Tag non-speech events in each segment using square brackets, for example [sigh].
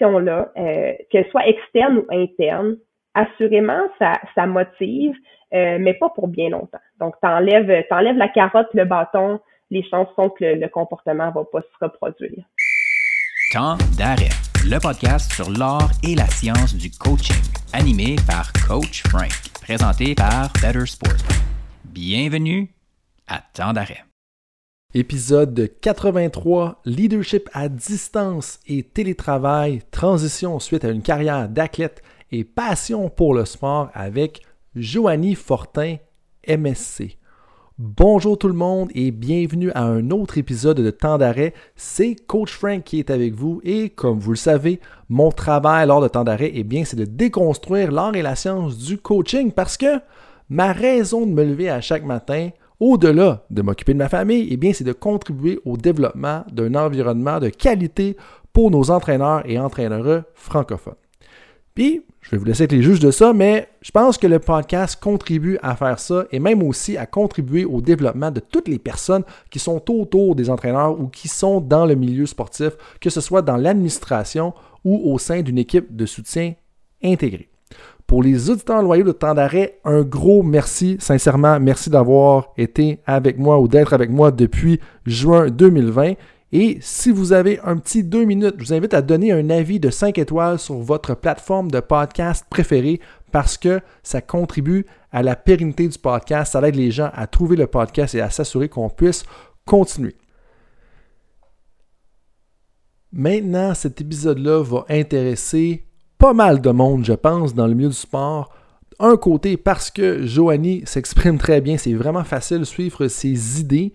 pression-là, euh, qu'elle soit externe ou interne, assurément, ça, motive, euh, mais pas pour bien longtemps. Donc, t'enlèves, t'enlèves la carotte, le bâton, les chances sont que le, comportement va pas se reproduire. Temps d'arrêt, le podcast sur l'art et la science du coaching, animé par Coach Frank, présenté par Better Sport. Bienvenue à Temps d'arrêt. Épisode 83, Leadership à distance et télétravail, transition suite à une carrière d'athlète et passion pour le sport avec Joanie Fortin, MSC. Bonjour tout le monde et bienvenue à un autre épisode de Temps d'arrêt. C'est Coach Frank qui est avec vous et comme vous le savez, mon travail lors de Temps d'arrêt, eh bien, c'est de déconstruire l'art et la science du coaching parce que ma raison de me lever à chaque matin, au-delà de m'occuper de ma famille, eh bien, c'est de contribuer au développement d'un environnement de qualité pour nos entraîneurs et entraîneurs francophones. Puis, je vais vous laisser être les juges de ça, mais je pense que le podcast contribue à faire ça et même aussi à contribuer au développement de toutes les personnes qui sont autour des entraîneurs ou qui sont dans le milieu sportif, que ce soit dans l'administration ou au sein d'une équipe de soutien intégrée. Pour les auditeurs loyaux de temps d'arrêt, un gros merci, sincèrement, merci d'avoir été avec moi ou d'être avec moi depuis juin 2020. Et si vous avez un petit deux minutes, je vous invite à donner un avis de 5 étoiles sur votre plateforme de podcast préférée parce que ça contribue à la pérennité du podcast. Ça aide les gens à trouver le podcast et à s'assurer qu'on puisse continuer. Maintenant, cet épisode-là va intéresser pas mal de monde, je pense, dans le milieu du sport. Un côté parce que Joanie s'exprime très bien, c'est vraiment facile de suivre ses idées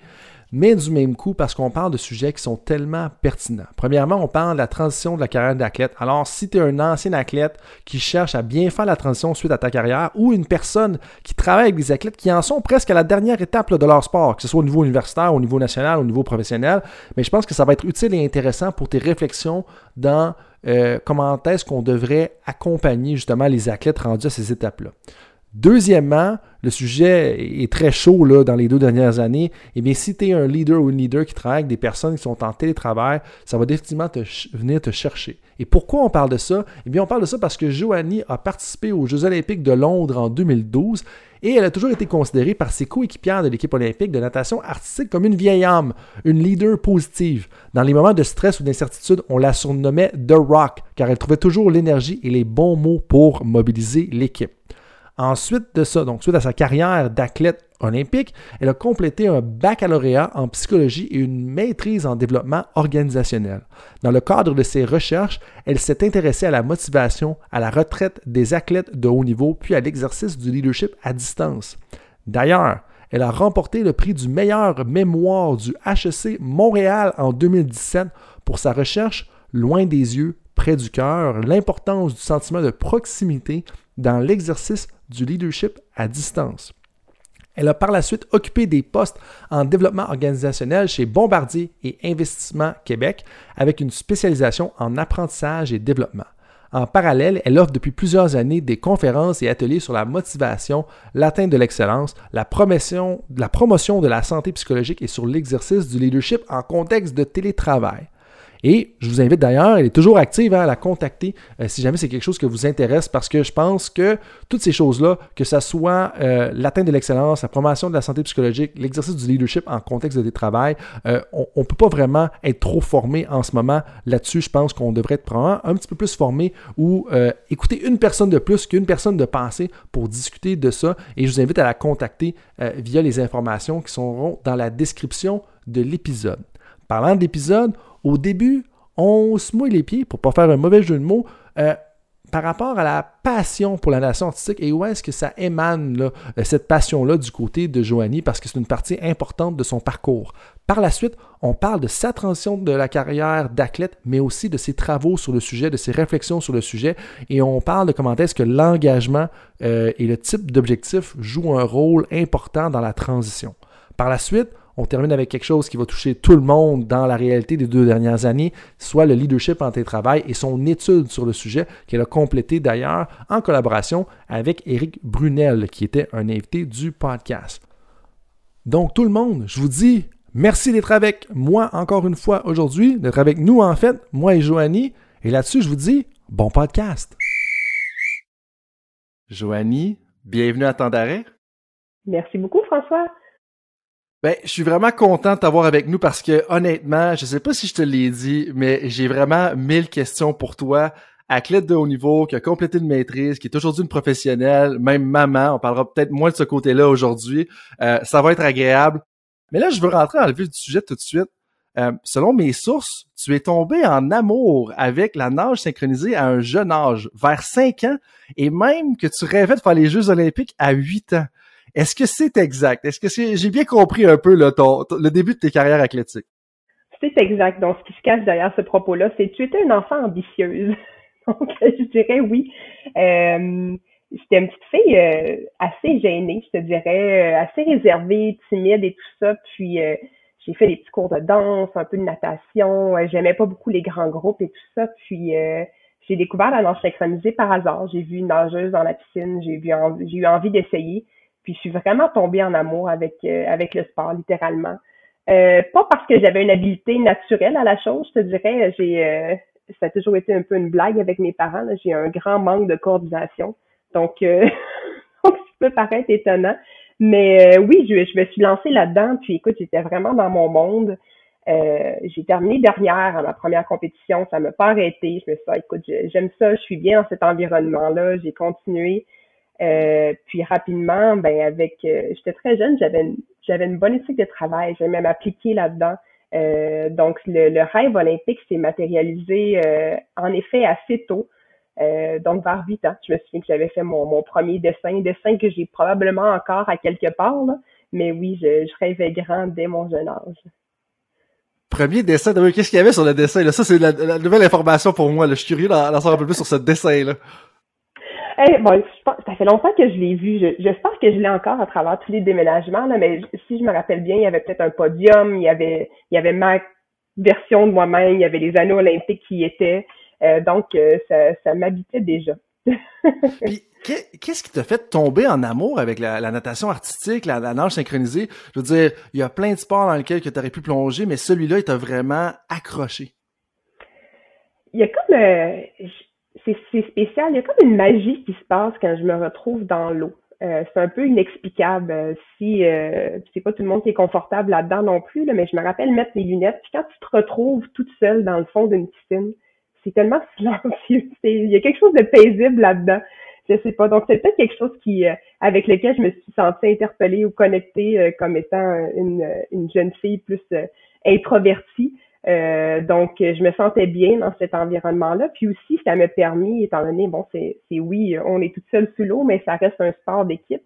mais du même coup parce qu'on parle de sujets qui sont tellement pertinents. Premièrement, on parle de la transition de la carrière d'athlète. Alors, si tu es un ancien athlète qui cherche à bien faire la transition suite à ta carrière ou une personne qui travaille avec des athlètes qui en sont presque à la dernière étape de leur sport, que ce soit au niveau universitaire, au niveau national, au niveau professionnel, mais je pense que ça va être utile et intéressant pour tes réflexions dans euh, comment est-ce qu'on devrait accompagner justement les athlètes rendus à ces étapes-là? Deuxièmement, le sujet est très chaud là, dans les deux dernières années. Eh bien, si tu es un leader ou une leader qui travaille avec des personnes qui sont en télétravail, ça va définitivement venir te chercher. Et pourquoi on parle de ça? Eh bien, on parle de ça parce que Joanie a participé aux Jeux olympiques de Londres en 2012 et elle a toujours été considérée par ses coéquipières de l'équipe olympique de natation artistique comme une vieille âme, une leader positive. Dans les moments de stress ou d'incertitude, on la surnommait The Rock car elle trouvait toujours l'énergie et les bons mots pour mobiliser l'équipe. Ensuite de ça, donc suite à sa carrière d'athlète olympique, elle a complété un baccalauréat en psychologie et une maîtrise en développement organisationnel. Dans le cadre de ses recherches, elle s'est intéressée à la motivation, à la retraite des athlètes de haut niveau, puis à l'exercice du leadership à distance. D'ailleurs, elle a remporté le prix du meilleur mémoire du HEC Montréal en 2017 pour sa recherche Loin des yeux, près du cœur, l'importance du sentiment de proximité dans l'exercice du leadership à distance. Elle a par la suite occupé des postes en développement organisationnel chez Bombardier et Investissement Québec avec une spécialisation en apprentissage et développement. En parallèle, elle offre depuis plusieurs années des conférences et ateliers sur la motivation, l'atteinte de l'excellence, la promotion, de la santé psychologique et sur l'exercice du leadership en contexte de télétravail. Et je vous invite d'ailleurs, elle est toujours active hein, à la contacter euh, si jamais c'est quelque chose qui vous intéresse parce que je pense que toutes ces choses-là, que ce soit euh, l'atteinte de l'excellence, la promotion de la santé psychologique, l'exercice du leadership en contexte de travail, euh, on ne peut pas vraiment être trop formé en ce moment là-dessus. Je pense qu'on devrait être probablement un petit peu plus formé ou écouter une personne de plus qu'une personne de pensée pour discuter de ça. Et je vous invite à la contacter via les informations qui seront dans la description de l'épisode. Parlant d'épisode, au début, on se mouille les pieds, pour ne pas faire un mauvais jeu de mots, euh, par rapport à la passion pour la nation artistique et où est-ce que ça émane, euh, cette passion-là, du côté de Joanie, parce que c'est une partie importante de son parcours. Par la suite, on parle de sa transition de la carrière d'athlète, mais aussi de ses travaux sur le sujet, de ses réflexions sur le sujet, et on parle de comment est-ce que l'engagement euh, et le type d'objectif jouent un rôle important dans la transition. Par la suite, on termine avec quelque chose qui va toucher tout le monde dans la réalité des deux dernières années, soit le leadership en télétravail et son étude sur le sujet qu'elle a complété d'ailleurs en collaboration avec Éric Brunel, qui était un invité du podcast. Donc tout le monde, je vous dis merci d'être avec moi encore une fois aujourd'hui, d'être avec nous en fait, moi et Joanie. Et là-dessus, je vous dis bon podcast. Joanie, bienvenue à Temps d'arrêt. Merci beaucoup, François. Ben, je suis vraiment content de t'avoir avec nous parce que honnêtement, je sais pas si je te l'ai dit, mais j'ai vraiment mille questions pour toi. Athlète de haut niveau, qui a complété une maîtrise, qui est aujourd'hui une professionnelle, même maman, on parlera peut-être moins de ce côté-là aujourd'hui. Euh, ça va être agréable. Mais là, je veux rentrer dans le vif du sujet tout de suite. Euh, selon mes sources, tu es tombé en amour avec la nage synchronisée à un jeune âge, vers 5 ans, et même que tu rêvais de faire les Jeux olympiques à 8 ans. Est-ce que c'est exact? Est-ce que j'ai bien compris un peu le début de tes carrières athlétiques? C'est exact. Donc, ce qui se cache derrière ce propos-là, c'est que tu étais une enfant ambitieuse. [laughs] Donc, je dirais oui. Euh, j'étais une petite fille euh, assez gênée, je te dirais, assez réservée, timide et tout ça. Puis, j'ai fait des petits cours de danse, un peu de natation. Euh, j'aimais pas beaucoup les grands groupes et tout ça. Puis euh, j'ai découvert la nage synchronisée par hasard. J'ai vu une nageuse dans la piscine, j'ai vu j'ai eu envie d'essayer. Puis je suis vraiment tombée en amour avec euh, avec le sport, littéralement. pas parce que j'avais une habileté naturelle à la chose, je te dirais. J'ai ça a toujours été un peu une blague avec mes parents. J'ai un grand manque de coordination. [laughs] Donc, ça peut paraître étonnant. Mais euh, oui, je, je, me suis lancée là-dedans, puis écoute, j'étais vraiment dans mon monde. Euh, j'ai terminé dernière à ma première compétition, ça m'a pas arrêté. Je me suis dit, ah, écoute, j'aime ça, je suis bien dans cet environnement-là. J'ai continué. Euh, puis rapidement, ben avec, j'étais très jeune, j'avais une, j'avais une bonne éthique de travail, j'aimais m'appliquer là-dedans. donc le, le, rêve olympique s'est matérialisé en effet assez tôt. Euh, donc, vers 8 ans, je me souviens que j'avais fait mon, mon, premier dessin, dessin que j'ai probablement encore à quelque part, là. mais oui, je, je, rêvais grand dès mon jeune âge. Premier dessin, qu'est-ce qu'il y avait sur le dessin? Là? Ça, c'est la, nouvelle information pour moi. Là. Je suis curieux d'en savoir un peu plus sur ce dessin-là. Hey, bon, ça fait longtemps que je l'ai vu. J'espère que je l'ai encore à travers tous les déménagements, là, mais si je me rappelle bien, il y avait peut-être un podium, il y avait, il y avait ma version de moi-même, il y avait les anneaux olympiques qui étaient. Euh, donc, euh, ça, ça m'habitait déjà. [laughs] Puis, qu'est-ce qui t'a fait tomber en amour avec la, natation artistique, la, nage synchronisée? Je veux dire, il y a plein de sports dans lesquels tu aurais pu plonger, mais celui-là, il t'a vraiment accroché. Il y a comme... Euh, c'est spécial, il y a comme une magie qui se passe quand je me retrouve dans l'eau. c'est un peu inexplicable si c'est pas tout le monde qui est confortable là-dedans non plus, mais je me rappelle mettre les lunettes. Puis quand tu te retrouves toute seule dans le fond d'une piscine, c'est tellement [laughs] silencieux. Il y a quelque chose de paisible là-dedans. Je sais pas. Donc, c'est peut-être quelque chose qui, euh, avec lequel je me suis sentie interpellée ou connectée euh, comme étant une, une, jeune fille plus euh, donc, je me sentais bien dans cet environnement-là. Puis aussi, ça m'a permis, étant donné, bon, c'est oui, on est toute seule sous l'eau, mais ça reste un sport d'équipe.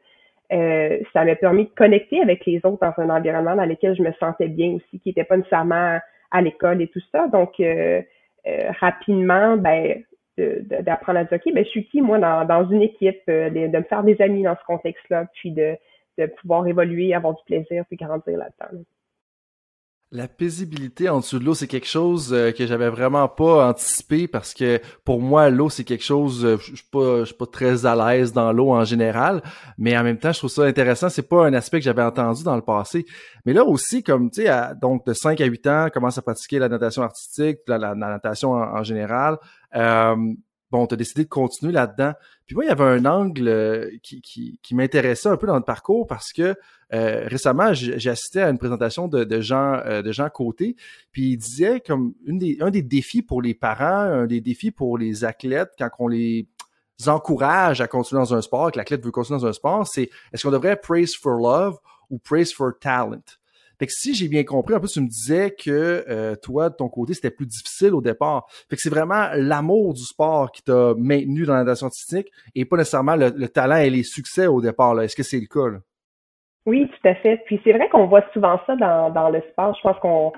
ça m'a permis de connecter avec les autres dans un environnement dans lequel je me sentais bien aussi, qui n'était pas nécessairement à l'école et tout ça. Donc, euh, rapidement, ben, d'apprendre à dire, OK, ben, je suis qui, moi, dans, dans une équipe, euh, de, me faire des amis dans ce contexte-là, puis de, de pouvoir évoluer, avoir du plaisir, puis grandir là-dedans. La paisibilité en dessous de l'eau, c'est quelque chose euh, que j'avais vraiment pas anticipé parce que pour moi, l'eau, c'est quelque chose, euh, je suis pas, suis pas très à l'aise dans l'eau en général, mais en même temps, je trouve ça intéressant. C'est pas un aspect que j'avais entendu dans le passé. Mais là aussi, comme tu sais, donc de 5 à 8 ans, commence à pratiquer la natation artistique, la, natation en, général. Euh, bon, tu as décidé de continuer là-dedans. Puis moi, il y avait un angle euh, qui, qui, qui m'intéressait un peu dans le parcours parce que euh, récemment, j'ai assisté à une présentation de, de Jean euh, de Jean Côté, puis il disait comme une des, un des défis pour les parents, un des défis pour les athlètes quand on les encourage à continuer dans un sport, que l'athlète veut continuer dans un sport, c'est est-ce qu'on devrait praise for love ou praise for talent? Fait que si j'ai bien compris, en plus, tu me disais que euh, toi, de ton côté, c'était plus difficile au départ. Fait que c'est vraiment l'amour du sport qui t'a maintenu dans la natation artistique et pas nécessairement le, talent et les succès au départ. Est-ce que c'est le cas? Oui, tout à fait. Puis c'est vrai qu'on voit souvent ça dans, dans le sport. Je pense qu'on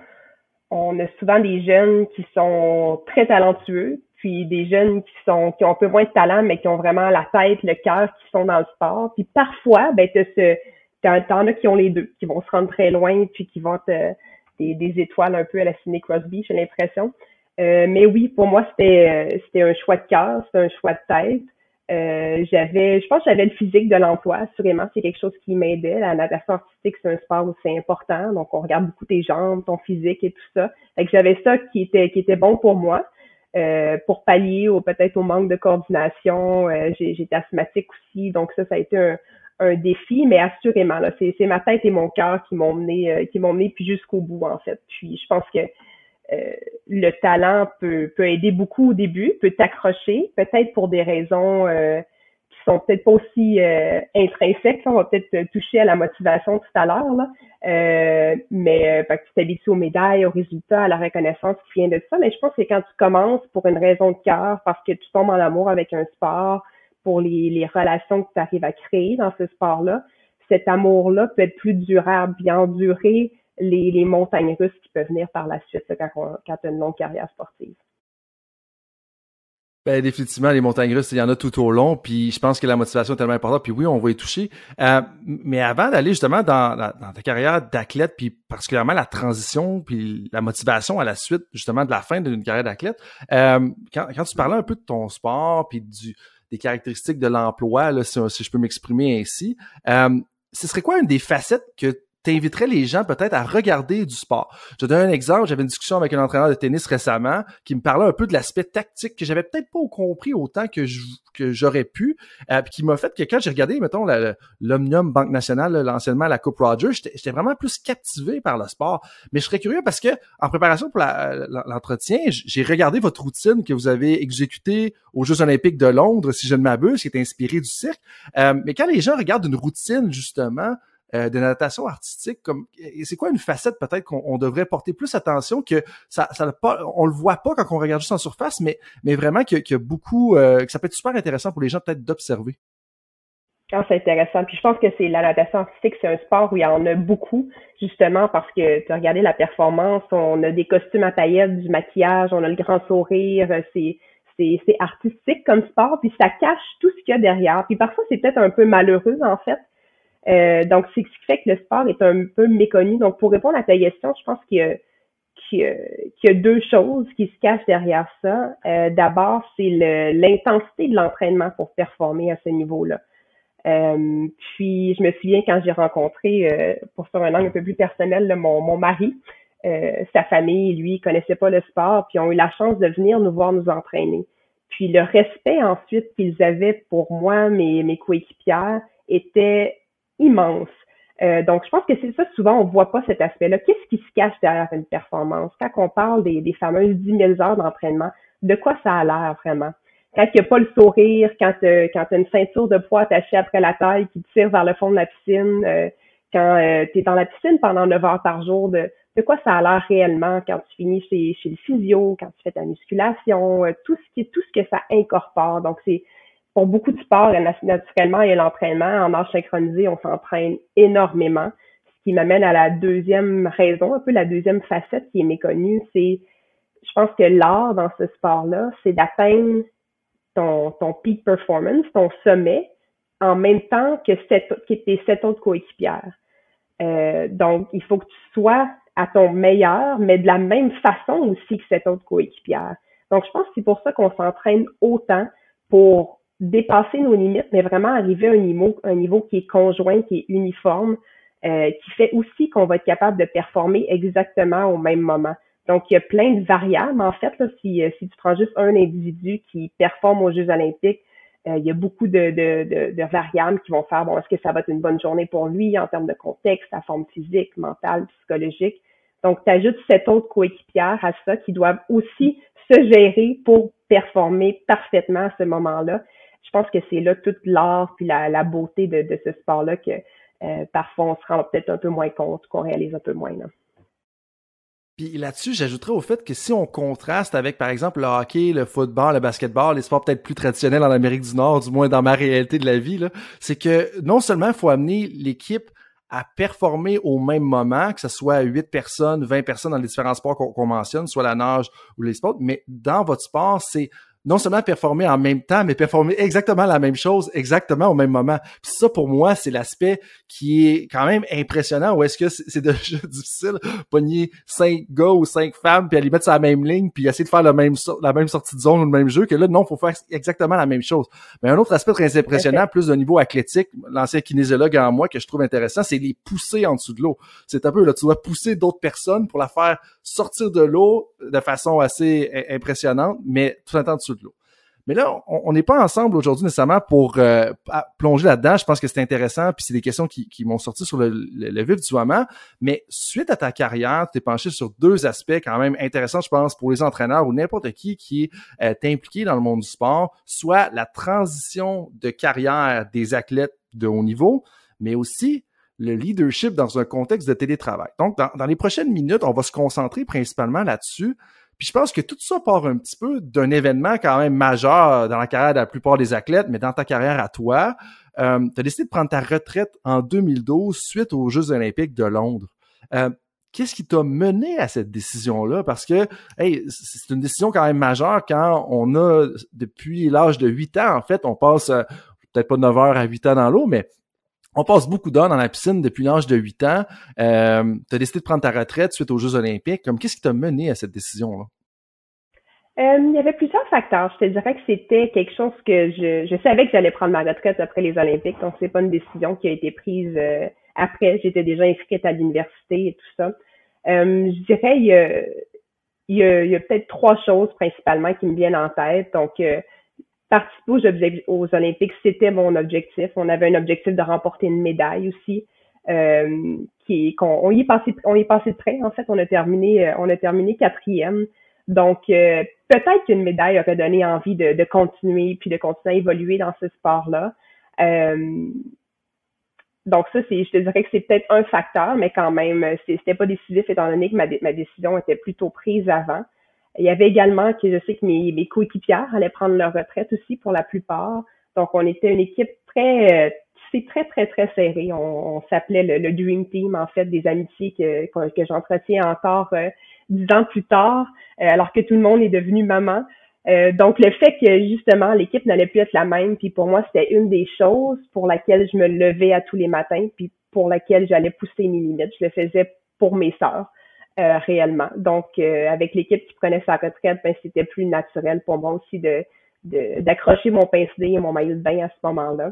on a souvent des jeunes qui sont très talentueux, puis des jeunes qui sont qui ont un peu moins de talent, mais qui ont vraiment la tête, le cœur, qui sont dans le sport. Puis parfois, ben, tu ce t'en as qui ont les deux, qui vont se rendre très loin, puis qui vont être des, des, étoiles un peu à la Sidney Crosby, j'ai l'impression. Euh, mais oui, pour moi, c'était euh, c'était un choix de cœur, c'était un choix de tête. Euh, j'avais, je pense que j'avais le physique de l'emploi, assurément, c'est quelque chose qui m'aidait. La natation artistique, c'est un sport où c'est important, donc on regarde beaucoup tes jambes, ton physique et tout ça. Fait que j'avais ça qui était qui était bon pour moi. euh, pour pallier ou peut-être au manque de coordination. Euh, J'étais asthmatique aussi, donc ça, ça a été un, un défi, mais assurément, là, c'est ma tête et mon cœur qui m'ont mené, euh, qui m'ont mené puis jusqu'au bout, en fait. Puis je pense que euh, le talent peut, peut aider beaucoup au début, peut t'accrocher, peut-être pour des raisons euh, qui sont peut-être pas aussi intrinsèques. On va peut-être toucher à la motivation tout à l'heure, là. mais que tu t'habitues aux médailles, aux résultats, à la reconnaissance qui vient de ça. Mais je pense que quand tu commences pour une raison de cœur, parce que tu tombes en amour avec un sport, pour les, les relations que tu arrives à créer dans ce sport-là, cet amour-là peut être plus durable, bien endurer les, les montagnes russes qui peuvent venir par la suite quand, tu as une longue carrière sportive. Ben, définitivement, les montagnes russes, il y en a tout au long, puis je pense que la motivation est tellement importante, puis oui, on va y toucher. Euh, mais avant d'aller justement dans, dans, ta carrière d'athlète, puis particulièrement la transition, puis la motivation à la suite, justement, de la fin d'une carrière d'athlète, euh, quand, quand tu parlais un peu de ton sport, puis du, des caractéristiques de l'emploi, si, si, je peux m'exprimer ainsi. Euh, ce serait quoi une des facettes que t'inviterais les gens peut-être à regarder du sport. Je te donne un exemple. J'avais une discussion avec un entraîneur de tennis récemment qui me parlait un peu de l'aspect tactique que j'avais peut-être pas compris autant que que j'aurais pu, euh, puis qui m'a fait que quand j'ai regardé, mettons, l'Omnium Banque Nationale, l'anciennement la Coupe Rogers, j'étais vraiment plus captivé par le sport. Mais je serais curieux parce que en préparation pour l'entretien, j'ai regardé votre routine que vous avez exécutée aux Jeux Olympiques de Londres, si je ne m'abuse, qui est inspirée du cirque. Euh, mais quand les gens regardent une routine justement euh, de natation artistique, comme c'est quoi une facette peut-être qu'on devrait porter plus attention que ça, ça pas, on le voit pas quand on regarde juste en surface, mais mais vraiment que, que beaucoup, euh, que ça peut être super intéressant pour les gens peut-être d'observer. Ah, c'est intéressant. Puis je pense que c'est la natation artistique, c'est un sport où il y en a beaucoup, justement parce que tu as la performance, on a des costumes à paillettes, du maquillage, on a le grand sourire, c'est c'est artistique comme sport, puis ça cache tout ce qu'il y a derrière. Puis parfois, c'est peut-être un peu malheureux, en fait, euh, donc, c'est ce qui fait que le sport est un peu méconnu. Donc, pour répondre à ta question, je pense qu'il y a, qu'il y a, deux choses qui se cachent derrière ça. Euh, d'abord, c'est l'intensité de l'entraînement pour performer à ce niveau-là. Euh, puis, je me souviens quand j'ai rencontré, pour faire un angle un peu plus personnel, mon, mon mari, sa famille, lui, connaissait pas le sport, puis ont eu la chance de venir nous voir nous entraîner. Puis le respect ensuite qu'ils avaient pour moi, mes, mes coéquipières, était immense. Euh, donc, je pense que c'est ça, souvent, on voit pas cet aspect-là. Qu'est-ce qui se cache derrière une performance? Quand on parle des, fameuses 10 000 heures d'entraînement, de quoi ça a l'air vraiment? Quand il n'y a pas le sourire, quand, euh, tu as une ceinture de poids attachée après la taille qui tire vers le fond de la piscine, euh, quand tu es dans la piscine pendant 9 heures par jour, de, de quoi ça a l'air réellement quand tu finis chez, chez le physio, quand tu fais ta musculation, tout ce qui tout ce que ça incorpore. Donc, c'est pour beaucoup de sports, naturellement, il y a l'entraînement. En marche synchronisé, on s'entraîne énormément. Ce qui m'amène à la deuxième raison, un peu la deuxième facette qui est méconnue, c'est, je pense que l'art dans ce sport-là, c'est d'atteindre ton, ton peak performance, ton sommet, en même temps que, sept, que tes sept autres coéquipières. Euh, donc, il faut que tu sois à ton meilleur, mais de la même façon aussi que cette autre coéquipière. Donc, je pense que c'est pour ça qu'on s'entraîne autant pour dépasser nos limites, mais vraiment arriver à un niveau, un niveau qui est conjoint, qui est uniforme, euh, qui fait aussi qu'on va être capable de performer exactement au même moment. Donc, il y a plein de variables, en fait, là, si, euh, si tu prends juste un individu qui performe aux Jeux olympiques, euh, il y a beaucoup de, de, de, variables qui vont faire, bon, est-ce que ça va être une bonne journée pour lui en termes de contexte, sa forme physique, mentale, psychologique? Donc, tu ajoutes cette autre coéquipière à ça qui doivent aussi se gérer pour performer parfaitement à ce moment-là je pense que c'est là toute l'art puis la, beauté de, ce sport-là que euh, parfois on se rend peut-être un peu moins compte, qu'on réalise un peu moins. Là. Puis là-dessus, j'ajouterais au fait que si on contraste avec, par exemple, le hockey, le football, le basketball, les sports peut-être plus traditionnels en Amérique du Nord, du moins dans ma réalité de la vie, c'est que non seulement il faut amener l'équipe à performer au même moment, que ce soit 8 personnes, 20 personnes dans les différents sports qu'on mentionne, soit la nage ou les sports, mais dans votre sport, c'est non seulement performer en même temps, mais performer exactement la même chose, exactement au même moment. Puis ça, pour moi, c'est l'aspect qui est quand même impressionnant. Ou est-ce que c'est [laughs] déjà difficile pogner cinq gars ou cinq femmes, puis aller mettre sur la même ligne, puis essayer de faire la même, la même sortie de zone ou le même jeu, que là, non, faut faire exactement la même chose. Mais un autre aspect très impressionnant, plus de niveau athlétique, l'ancien kinésiologue en moi, que je trouve intéressant, c'est les pousser en dessous de l'eau. C'est un peu, là, tu dois pousser d'autres personnes pour la faire sortir de l'eau de façon assez impressionnante, mais tout en temps de l'eau. Mais là, on n'est pas ensemble aujourd'hui nécessairement pour euh, plonger là-dedans. Je pense que c'est intéressant, puis c'est des questions qui, m'ont sorti sur le, vif du moment. Mais suite à ta carrière, tu t'es penché sur deux aspects quand même intéressants, je pense, pour les entraîneurs ou n'importe qui qui est euh, impliqué dans le monde du sport, soit la transition de carrière des athlètes de haut niveau, mais aussi le leadership dans un contexte de télétravail. Donc, dans les prochaines minutes, on va se concentrer principalement là-dessus. Puis je pense que tout ça part un petit peu d'un événement quand même majeur dans la carrière de la plupart des athlètes, mais dans ta carrière à toi. Euh, tu as décidé de prendre ta retraite en 2012 suite aux Jeux olympiques de Londres. Euh, Qu'est-ce qui t'a mené à cette décision-là? Parce que hey, c'est une décision quand même majeure quand on a, depuis l'âge de 8 ans, en fait, on passe euh, peut-être pas 9 heures à 8 ans dans l'eau, mais on passe beaucoup d'heures dans la piscine depuis l'âge de 8 ans. Euh, tu as décidé de prendre ta retraite suite aux Jeux olympiques. Comme qu'est-ce qui t'a mené à cette décision-là? Euh, il y avait plusieurs facteurs. Je te dirais que c'était quelque chose que je, savais que j'allais prendre ma retraite après les Olympiques, donc c'est pas une décision qui a été prise euh, après. J'étais déjà inscrite à l'université et tout ça. Je dirais il y a, a, a peut-être trois choses principalement qui me viennent en tête. Donc participer aux, Olympiques, c'était mon objectif. On avait un objectif de remporter une médaille aussi. Euh, qui on y est passé on y est passé de près en fait on a terminé euh, on a terminé quatrième donc euh, peut-être qu'une médaille aurait donné envie de, de, continuer puis de continuer à évoluer dans ce sport là donc ça c'est je te dirais que c'est peut-être un facteur mais quand même c'était pas décisif étant donné que ma décision était plutôt prise avant il y avait également que je sais que mes, coéquipières allaient prendre leur retraite aussi pour la plupart. Donc, on était une équipe très, euh, c'est très, très, très serrée. On, s'appelait le, Dream Team, en fait, des amitiés que, que, j'entretiens encore euh, dix ans plus tard, euh, alors que tout le monde est devenu maman. donc, le fait que, justement, l'équipe n'allait plus être la même, puis pour moi, c'était une des choses pour laquelle je me levais à tous les matins, puis pour laquelle j'allais pousser mes limites. Je le faisais pour mes sœurs. Euh, réellement. Donc, euh, avec l'équipe qui prenait sa retraite, ben, c'était plus naturel pour moi aussi de d'accrocher mon pince et mon maillot de bain à ce moment-là.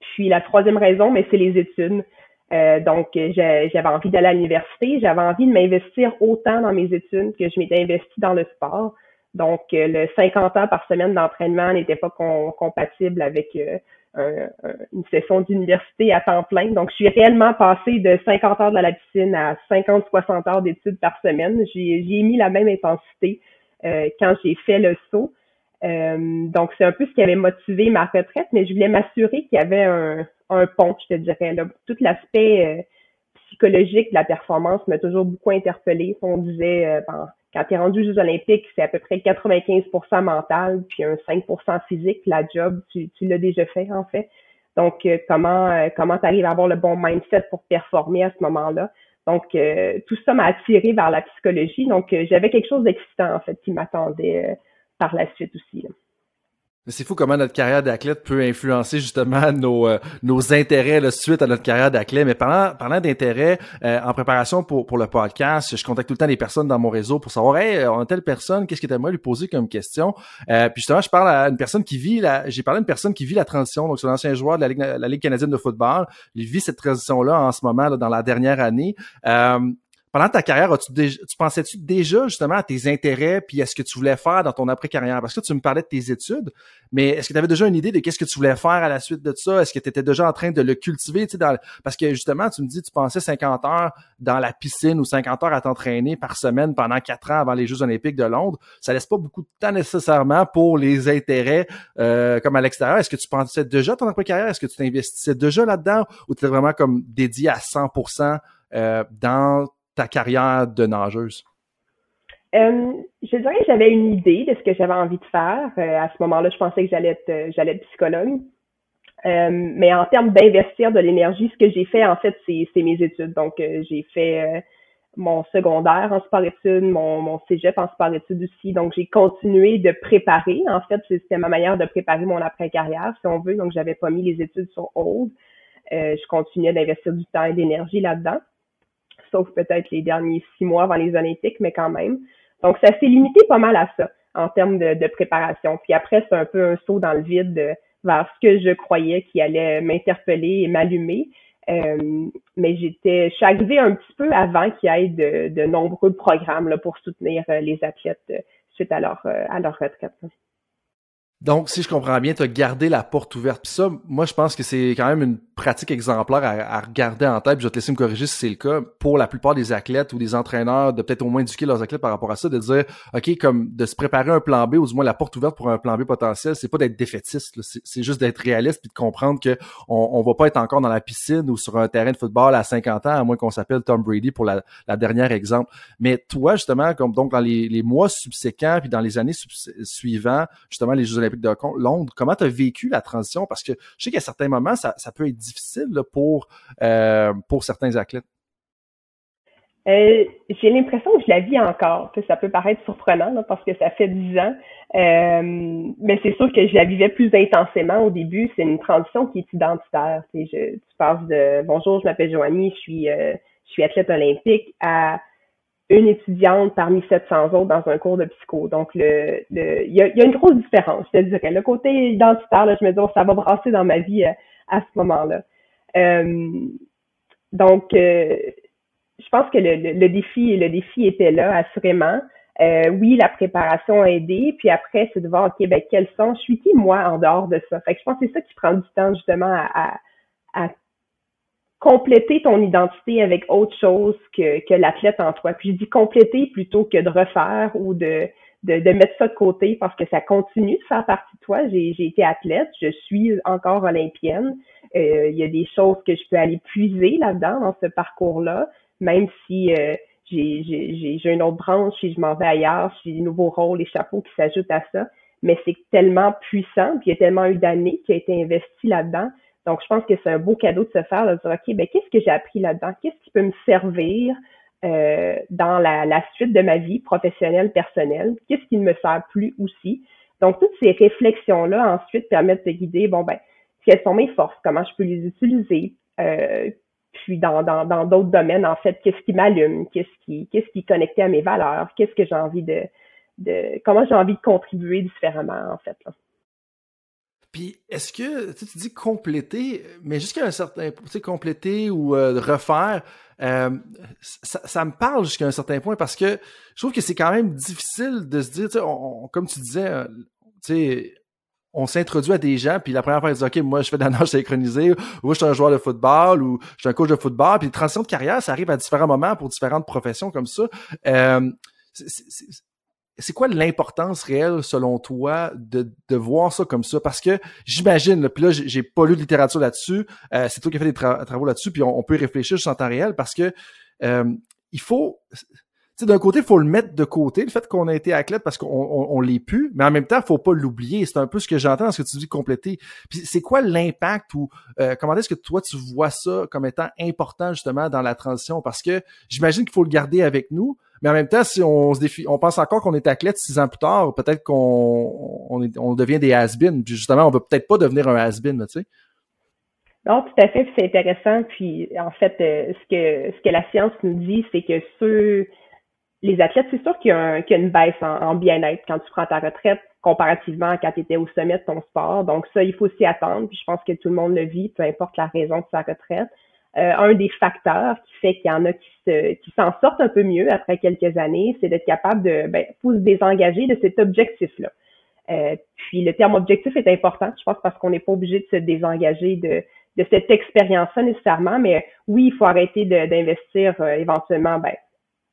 Puis la troisième raison, mais c'est les études. Euh, donc, j'avais envie d'aller à l'université, j'avais envie de m'investir autant dans mes études que je m'étais investi dans le sport. Donc, le 50 heures par semaine d'entraînement n'était pas compatible avec une session d'université à temps plein. Donc, je suis réellement passée de 50 heures de la piscine à 50-60 heures d'études par semaine. J'ai mis la même intensité euh, quand j'ai fait le saut. Euh, donc, c'est un peu ce qui avait motivé ma retraite, mais je voulais m'assurer qu'il y avait un, un, pont, je te dirais. Là. Tout l'aspect euh, psychologique de la performance m'a toujours beaucoup interpellée. On disait, ben, quand tu es rendu aux Jeux olympiques, c'est à peu près 95% mental, puis un 5% physique. La job, tu, tu l'as déjà fait, en fait. Donc, euh, comment euh, comment tu arrives à avoir le bon mindset pour performer à ce moment-là? Donc, euh, tout ça m'a attiré vers la psychologie. Donc, j'avais quelque chose d'excitant, en fait, qui m'attendait par la suite aussi. C'est fou comment notre carrière d'athlète peut influencer justement nos, euh, nos intérêts là, suite à notre carrière d'athlète. Mais parlant, parlant d'intérêts, euh, en préparation pour, pour le podcast, je contacte tout le temps des personnes dans mon réseau pour savoir, hey, on a telle personne, qu'est-ce que tu aimerais lui poser comme question? Euh, puis justement, je parle à une personne qui vit la, j'ai parlé à une personne qui vit la transition, donc c'est un ancien joueur de la Ligue, la Ligue canadienne de football. Il vit cette transition-là en ce moment, là, dans la dernière année pendant ta carrière, tu, tu pensais-tu déjà justement à tes intérêts puis à ce que tu voulais faire dans ton après-carrière? Parce que tu me parlais de tes études, mais est-ce que tu avais déjà une idée de qu'est-ce que tu voulais faire à la suite de ça? Est-ce que tu étais déjà en train de le cultiver? Tu sais, dans, parce que justement, tu me dis tu pensais 50 heures dans la piscine ou 50 heures à t'entraîner par semaine pendant quatre ans avant les Jeux olympiques de Londres. Ça laisse pas beaucoup de temps nécessairement pour les intérêts euh, comme à l'extérieur. Est-ce que tu pensais déjà ton après-carrière? Est-ce que tu t'investissais déjà là-dedans ou tu étais vraiment comme dédié à 100% euh, dans ta carrière de nageuse? Euh, je dirais que j'avais une idée de ce que j'avais envie de faire. Euh, à ce moment-là, je pensais que j'allais être, euh, psychologue. mais en termes d'investir de l'énergie, ce que j'ai fait, en fait, c'est mes études. Donc, j'ai fait mon secondaire en sport-études, mon, mon cégep en sport-études aussi. Donc, j'ai continué de préparer. En fait, c'était ma manière de préparer mon après-carrière, si on veut. Donc, j'avais pas mis les études sur hold. Je continuais d'investir du temps et d'énergie là-dedans, sauf peut-être les derniers six mois avant les Olympiques, mais quand même. Donc, ça s'est limité pas mal à ça en termes de, préparation. Puis après, c'est un peu un saut dans le vide vers ce que je croyais qui allait m'interpeller et m'allumer. Euh, mais j'étais, je arrivée un petit peu avant qu'il y ait de, nombreux programmes pour soutenir euh, les athlètes euh, suite à leur, à leur retraite. Donc, si je comprends bien, tu as gardé la porte ouverte. Puis ça, moi, je pense que c'est quand même une pratique exemplaire à, regarder en tête. je vais te laisser me corriger si c'est le cas. Pour la plupart des athlètes ou des entraîneurs, de peut-être au moins éduquer leurs athlètes par rapport à ça, de dire, OK, comme de se préparer un plan B, ou du moins la porte ouverte pour un plan B potentiel, c'est pas d'être défaitiste. C'est juste d'être réaliste puis de comprendre que on, on va pas être encore dans la piscine ou sur un terrain de football à 50 ans, à moins qu'on s'appelle Tom Brady pour la, la, dernière exemple. Mais toi, justement, comme donc dans les, les mois subséquents puis dans les années suivantes, justement, les Jeux olympiques de Londres. Comment tu as vécu la transition? Parce que je sais qu'à certains moments, ça, peut être difficile pour, euh, pour certains athlètes? Euh, j'ai l'impression que je la vis encore, ça peut paraître surprenant parce que ça fait dix ans, euh, mais c'est sûr que je la vivais plus intensément au début. C'est une transition qui est identitaire. Tu passes de bonjour, je m'appelle Joanie, je suis je suis athlète olympique à une étudiante parmi 700 autres dans un cours de psycho. Donc, le, il y, a, une grosse différence, je te dirais. Le côté identitaire, je me dis, oh, ça va brasser dans ma vie à, ce moment-là. Euh, donc, euh, je pense que le, le, défi, le défi était là, assurément. oui, la préparation a aidé, puis après, c'est de voir, OK, ben, quels sont, je suis qui, moi, en dehors de ça? Fait que je pense que c'est ça qui prend du temps, justement, à, à, à compléter ton identité avec autre chose que, que l'athlète en toi. Puis je dis compléter plutôt que de refaire ou de, de, mettre ça de côté parce que ça continue de faire partie de toi. J'ai été athlète, je suis encore olympienne. Euh, il y a des choses que je peux aller puiser là-dedans, dans ce parcours-là, même si euh, j'ai une autre branche, si je m'en vais ailleurs, j'ai des nouveaux rôles et chapeaux qui s'ajoutent à ça. Mais c'est tellement puissant, puis il y a tellement eu d'années qui a été investi là-dedans donc, je pense que c'est un beau cadeau de se faire, de dire, OK, ben, qu'est-ce que j'ai appris là-dedans? Qu'est-ce qui peut me servir? Euh, dans la, la, suite de ma vie professionnelle, personnelle? Qu'est-ce qui ne me sert plus aussi? Donc, toutes ces réflexions-là, ensuite, permettent de guider, bon, ben, quelles sont mes forces? Comment je peux les utiliser? Euh, puis dans dans dans d'autres domaines en fait qu'est-ce qui m'allume? Qu'est-ce qui qu'est-ce qui est connecté à mes valeurs? Qu'est-ce que j'ai envie de de comment j'ai envie de contribuer différemment en fait là? Puis est-ce que tu, dis compléter, mais jusqu'à un certain point, tu sais, compléter ou euh, refaire, euh, ça, me parle jusqu'à un certain point parce que je trouve que c'est quand même difficile de se dire, tu sais, comme tu disais, euh, tu sais, on s'introduit à des gens, puis la première fois, ils disent OK, moi, je fais de la nage synchronisée, ou je suis un joueur de football, ou je suis un coach de football. Puis, transition de carrière, ça arrive à différents moments pour différentes professions comme ça. Euh, c'est quoi l'importance réelle selon toi de, de voir ça comme ça? Parce que j'imagine puis là j'ai pas lu de littérature là-dessus euh, c'est toi qui as fait des travaux là-dessus puis on, peut y réfléchir juste en temps réel parce que euh, il faut sais, d'un côté, il faut le mettre de côté, le fait qu'on a été athlète parce qu'on on, l'est plus, mais en même temps, faut pas l'oublier. C'est un peu ce que j'entends ce que tu dis compléter. Puis c'est quoi l'impact ou euh, comment est-ce que toi tu vois ça comme étant important justement dans la transition? Parce que j'imagine qu'il faut le garder avec nous, mais en même temps, si on se défie, on pense encore qu'on est athlète six ans plus tard, peut-être qu'on on, devient des has-been. Puis justement, on va peut-être pas devenir un has-been, tu sais. Non, tout à fait, c'est intéressant. Puis en fait, euh, ce que ce que la science nous dit, c'est que ceux les athlètes, c'est sûr qu'il y, a une baisse en, bien-être quand tu prends ta retraite comparativement à quand tu étais au sommet de ton sport. Donc ça, il faut s'y attendre. Puis je pense que tout le monde le vit, peu importe la raison de sa retraite. Euh, un des facteurs qui fait qu'il y en a qui se, qui s'en sortent un peu mieux après quelques années, c'est d'être capable de ben, se désengager de cet objectif-là. Euh, puis le terme objectif est important, je pense, parce qu'on n'est pas obligé de se désengager de, de cette expérience-là nécessairement, mais oui, il faut arrêter d'investir euh, éventuellement ben,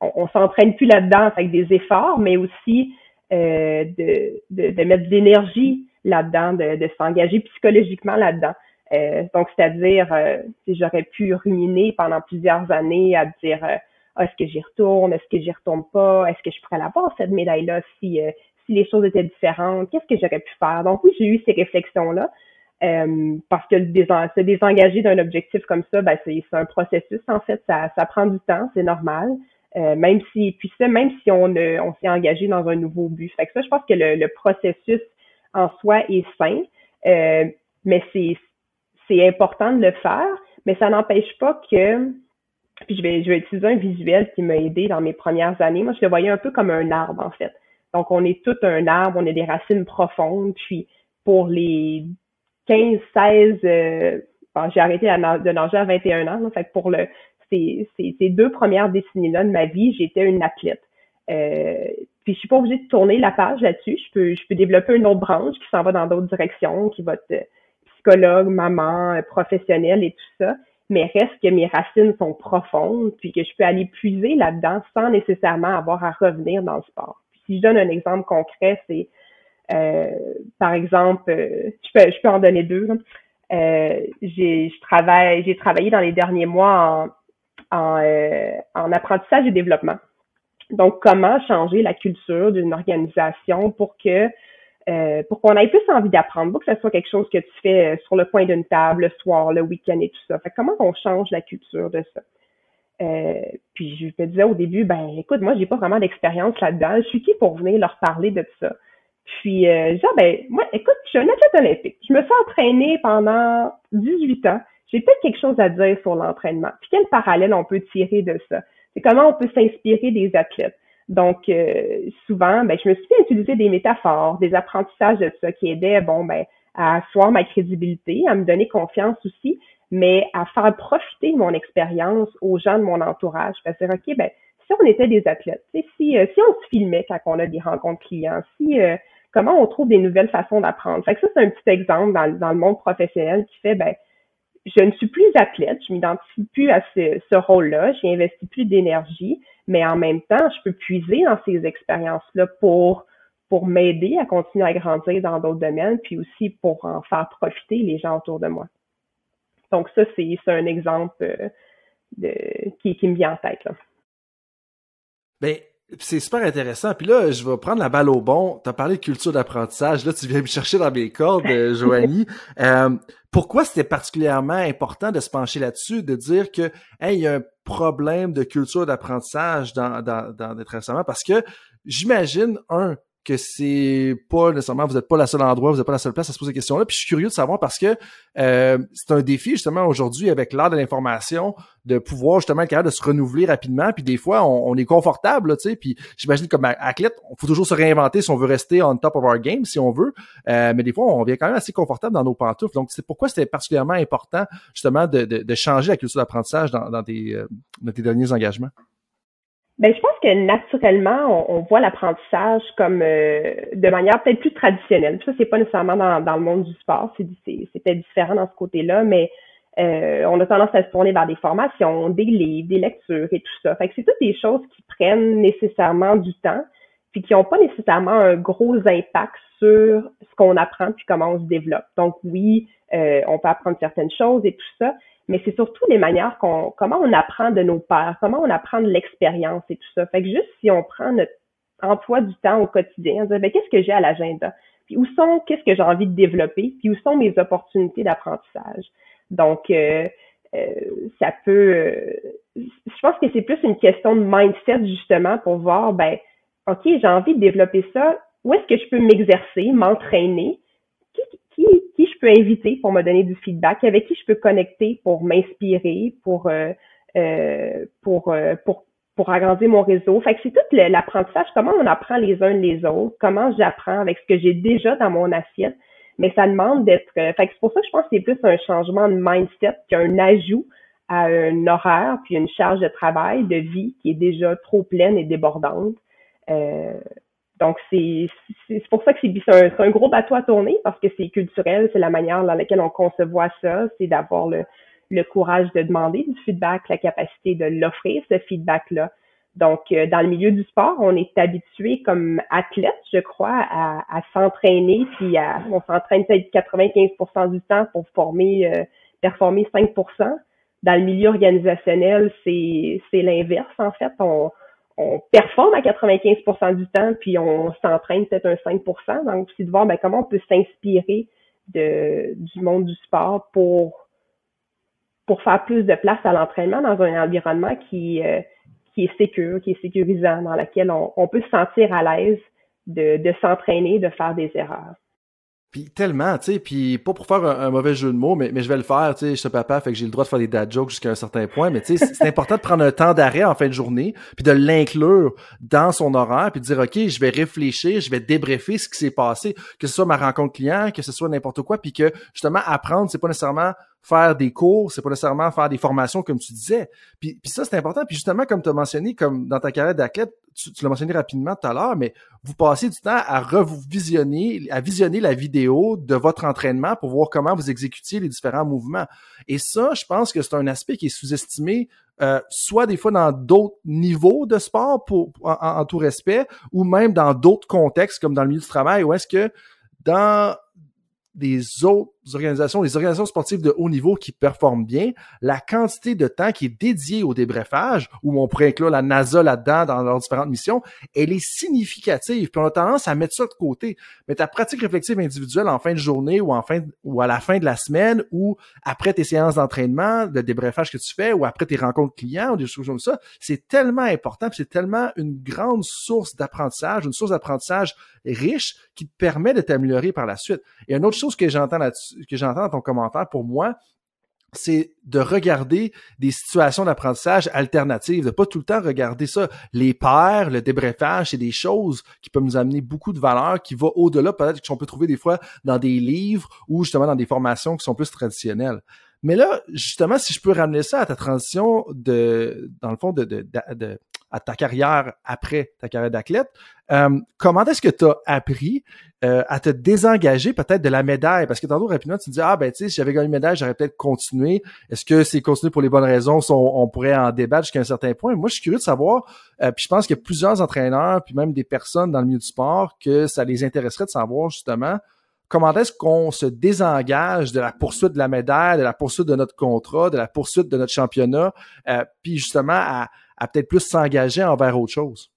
on, s'entraîne plus là-dedans avec des efforts, mais aussi euh, de, de, mettre de l'énergie là-dedans, de, de s'engager psychologiquement là-dedans. Euh, donc, c'est-à-dire, euh, si j'aurais pu ruminer pendant plusieurs années à dire ah, est-ce que j'y retourne, est-ce que j'y retourne pas, est-ce que je pourrais l'avoir cette médaille-là si, si les choses étaient différentes, qu'est-ce que j'aurais pu faire? Donc oui, j'ai eu ces réflexions-là. parce que se désengager d'un objectif comme ça, ben, c'est un processus, en fait, ça, ça prend du temps, c'est normal. même si, puis ça, même si on, on s'est engagé dans un nouveau but. Fait que ça, je pense que le, processus en soi est sain, mais c'est, c'est important de le faire, mais ça n'empêche pas que puis je vais, je vais utiliser un visuel qui m'a aidé dans mes premières années. Moi, je le voyais un peu comme un arbre, en fait. Donc, on est tout un arbre, on a des racines profondes. Puis, pour les 15, 16, euh, j'ai arrêté de nager à 21 ans. fait que pour le, ces, ces, deux premières décennies-là de ma vie, j'étais une athlète. Euh, puis je suis pas obligée de tourner la page là-dessus. Je peux, je peux développer une autre branche qui s'en va dans d'autres directions, qui va être psychologue, maman, professionnelle et tout ça mais reste que mes racines sont profondes, puis que je peux aller puiser là-dedans sans nécessairement avoir à revenir dans le sport. si je donne un exemple concret, c'est euh, par exemple, euh, je, peux, je peux en donner deux. Euh, j'ai je travaille, j'ai travaillé dans les derniers mois en, en, en apprentissage et développement. Donc, comment changer la culture d'une organisation pour que euh, pour qu'on ait plus envie d'apprendre, pas que ce soit quelque chose que tu fais euh, sur le coin d'une table le soir, le week-end et tout ça. Fait comment on change la culture de ça? Euh, puis je me disais au début, ben écoute, moi j'ai pas vraiment d'expérience là-dedans. Je suis qui pour venir leur parler de ça? Puis euh, je disais, ah, ben moi, écoute, je suis un athlète olympique. Je me suis entraînée pendant 18 ans. J'ai peut-être quelque chose à dire sur l'entraînement. Puis quel parallèle on peut tirer de ça? C'est comment on peut s'inspirer des athlètes? Donc, euh, souvent, ben, je me suis fait utiliser des métaphores, des apprentissages de ça qui aidaient, bon, ben, à asseoir ma crédibilité, à me donner confiance aussi, mais à faire profiter mon expérience aux gens de mon entourage. Parce que, OK, ben, si on était des athlètes, si, euh, si on se filmait quand on a des rencontres clients, si euh, comment on trouve des nouvelles façons d'apprendre? Fait que ça, c'est un petit exemple dans, dans le monde professionnel qui fait, ben, je ne suis plus athlète, je m'identifie plus à ce, rôle-là, j'y investis plus d'énergie, mais en même temps, je peux puiser dans ces expériences-là pour pour m'aider à continuer à grandir dans d'autres domaines, puis aussi pour en faire profiter les gens autour de moi. Donc ça, c'est un exemple euh, qui me vient en tête. Là. Ben, c'est super intéressant. Puis là, je vais prendre la balle au bon. Tu as parlé de culture d'apprentissage. Là, tu viens me chercher dans mes cordes, euh, [laughs] Joanie. Euh, pourquoi c'était particulièrement important de se pencher là-dessus, de dire que hey, il y a un problème de culture d'apprentissage dans, dans, dans récemment? Parce que j'imagine, un, que c'est pas nécessairement, vous n'êtes pas la seule endroit, vous n'êtes pas la seule place à se poser ces questions-là. Puis je suis curieux de savoir parce que euh, c'est un défi justement aujourd'hui avec l'art de l'information de pouvoir justement être capable de se renouveler rapidement. Puis des fois, on, est confortable, tu sais. Puis j'imagine comme athlète, il faut toujours se réinventer si on veut rester on top of our game, si on veut. Euh, mais des fois, on vient quand même assez confortable dans nos pantoufles. Donc c'est pourquoi c'était particulièrement important justement de, de, changer la culture d'apprentissage dans, dans, tes, euh, dans tes derniers engagements? Ben, je pense que naturellement, on, voit l'apprentissage comme euh, de manière peut-être plus traditionnelle. Ça, c'est pas nécessairement dans, dans le monde du sport, c'est, peut-être différent dans ce côté-là, mais euh, on a tendance à se tourner vers des formations, des livres, des lectures et tout ça. Fait que c'est toutes des choses qui prennent nécessairement du temps, puis qui n'ont pas nécessairement un gros impact sur ce qu'on apprend puis comment on se développe. Donc oui, euh, on peut apprendre certaines choses et tout ça, mais c'est surtout les manières qu'on, comment on apprend de nos pères, comment on apprend de l'expérience et tout ça. Fait que juste si on prend notre emploi du temps au quotidien, on ben, qu'est-ce que j'ai à l'agenda? Puis où sont, qu'est-ce que j'ai envie de développer? Puis où sont mes opportunités d'apprentissage? Donc, euh, euh, ça peut, euh, je pense que c'est plus une question de mindset justement pour voir, ben, ok, j'ai envie de développer ça. Où est-ce que je peux m'exercer, m'entraîner? Qui, qui je peux inviter pour me donner du feedback, avec qui je peux connecter pour m'inspirer, pour, euh, euh, pour, euh, pour, pour agrandir mon réseau. Fait que c'est tout l'apprentissage, comment on apprend les uns les autres, comment j'apprends avec ce que j'ai déjà dans mon assiette. Mais ça demande d'être. fait que c'est pour ça que je pense que c'est plus un changement de mindset qu'un ajout à un horaire puis une charge de travail, de vie qui est déjà trop pleine et débordante. Euh, donc, c'est pour ça que c'est un, un, gros bateau à tourner parce que c'est culturel, c'est la manière dans laquelle on concevoit ça, c'est d'avoir le, le, courage de demander du feedback, la capacité de l'offrir, ce feedback-là. Donc, euh, dans le milieu du sport, on est habitué comme athlète, je crois, à, à s'entraîner, puis à, on s'entraîne peut-être 95% du temps pour former, euh, performer 5%. Dans le milieu organisationnel, c'est l'inverse, en fait. On performe à 95% du temps, puis on s'entraîne peut-être un 5% Donc, c'est de voir ben, comment on peut s'inspirer du monde du sport pour, pour faire plus de place à l'entraînement dans un environnement qui, euh, qui est sécure, qui est sécurisant, dans laquelle on, on peut se sentir à l'aise de, de s'entraîner, de faire des erreurs. Puis tellement, tu sais, puis pas pour faire un, mauvais jeu de mots, mais, mais je vais le faire, tu sais, je suis papa, fait que j'ai le droit de faire des dad jokes jusqu'à un certain point, mais tu sais, c'est important de prendre un temps d'arrêt en fin de journée, puis de l'inclure dans son horaire, puis de dire, OK, je vais réfléchir, je vais débriefer ce qui s'est passé, que ce soit ma rencontre client, que ce soit n'importe quoi, puis que justement, apprendre, c'est pas nécessairement faire des cours, c'est pas nécessairement faire des formations comme tu disais. Puis, puis ça, c'est important. Puis justement, comme tu as mentionné, comme dans ta carrière d'athlète, tu, l'as mentionné rapidement tout à l'heure, mais vous passez du temps à revisionner, à visionner la vidéo de votre entraînement pour voir comment vous exécutiez les différents mouvements. Et ça, je pense que c'est un aspect qui est sous-estimé, euh, soit des fois dans d'autres niveaux de sport pour, en, tout respect, ou même dans d'autres contextes, comme dans le milieu du travail, où est-ce que dans des autres organisations, les organisations sportives de haut niveau qui performent bien, la quantité de temps qui est dédiée au débrefage, où on pourrait inclure la NASA là-dedans dans leurs différentes missions, elle est significative. Puis on a tendance à mettre ça de côté. Mais ta pratique réflexive individuelle en fin de journée ou en fin ou à la fin de la semaine ou après tes séances d'entraînement, le débrefage que tu fais ou après tes rencontres clients ou des choses comme ça, c'est tellement important, c'est tellement une grande source d'apprentissage, une source d'apprentissage riche qui te permet de t'améliorer par la suite. Et une autre chose que j'entends là-dessus, que j'entends dans ton commentaire, pour moi, c'est de regarder des situations d'apprentissage alternatives, de pas tout le temps regarder ça. Les pairs, le débrefage, c'est des choses qui peuvent nous amener beaucoup de valeur, qui va au-delà peut-être qu'on peut trouver des fois dans des livres ou justement dans des formations qui sont plus traditionnelles. Mais là, justement, si je peux ramener ça à ta transition de, dans le fond, de à ta carrière après ta carrière d'athlète. Euh, comment est-ce que tu as appris euh, à te désengager peut-être de la médaille? Parce que tantôt, rapidement, tu te dis, ah ben tu sais, si j'avais gagné une médaille, j'aurais peut-être continué. Est-ce que c'est continué pour les bonnes raisons? On, pourrait en débattre jusqu'à un certain point. Moi, je suis curieux de savoir, euh, puis je pense qu'il y a plusieurs entraîneurs, puis même des personnes dans le milieu du sport, que ça les intéresserait de savoir justement comment est-ce qu'on se désengage de la poursuite de la médaille, de la poursuite de notre contrat, de la poursuite de notre championnat, puis justement à, à peut-être plus s'engager envers autre chose?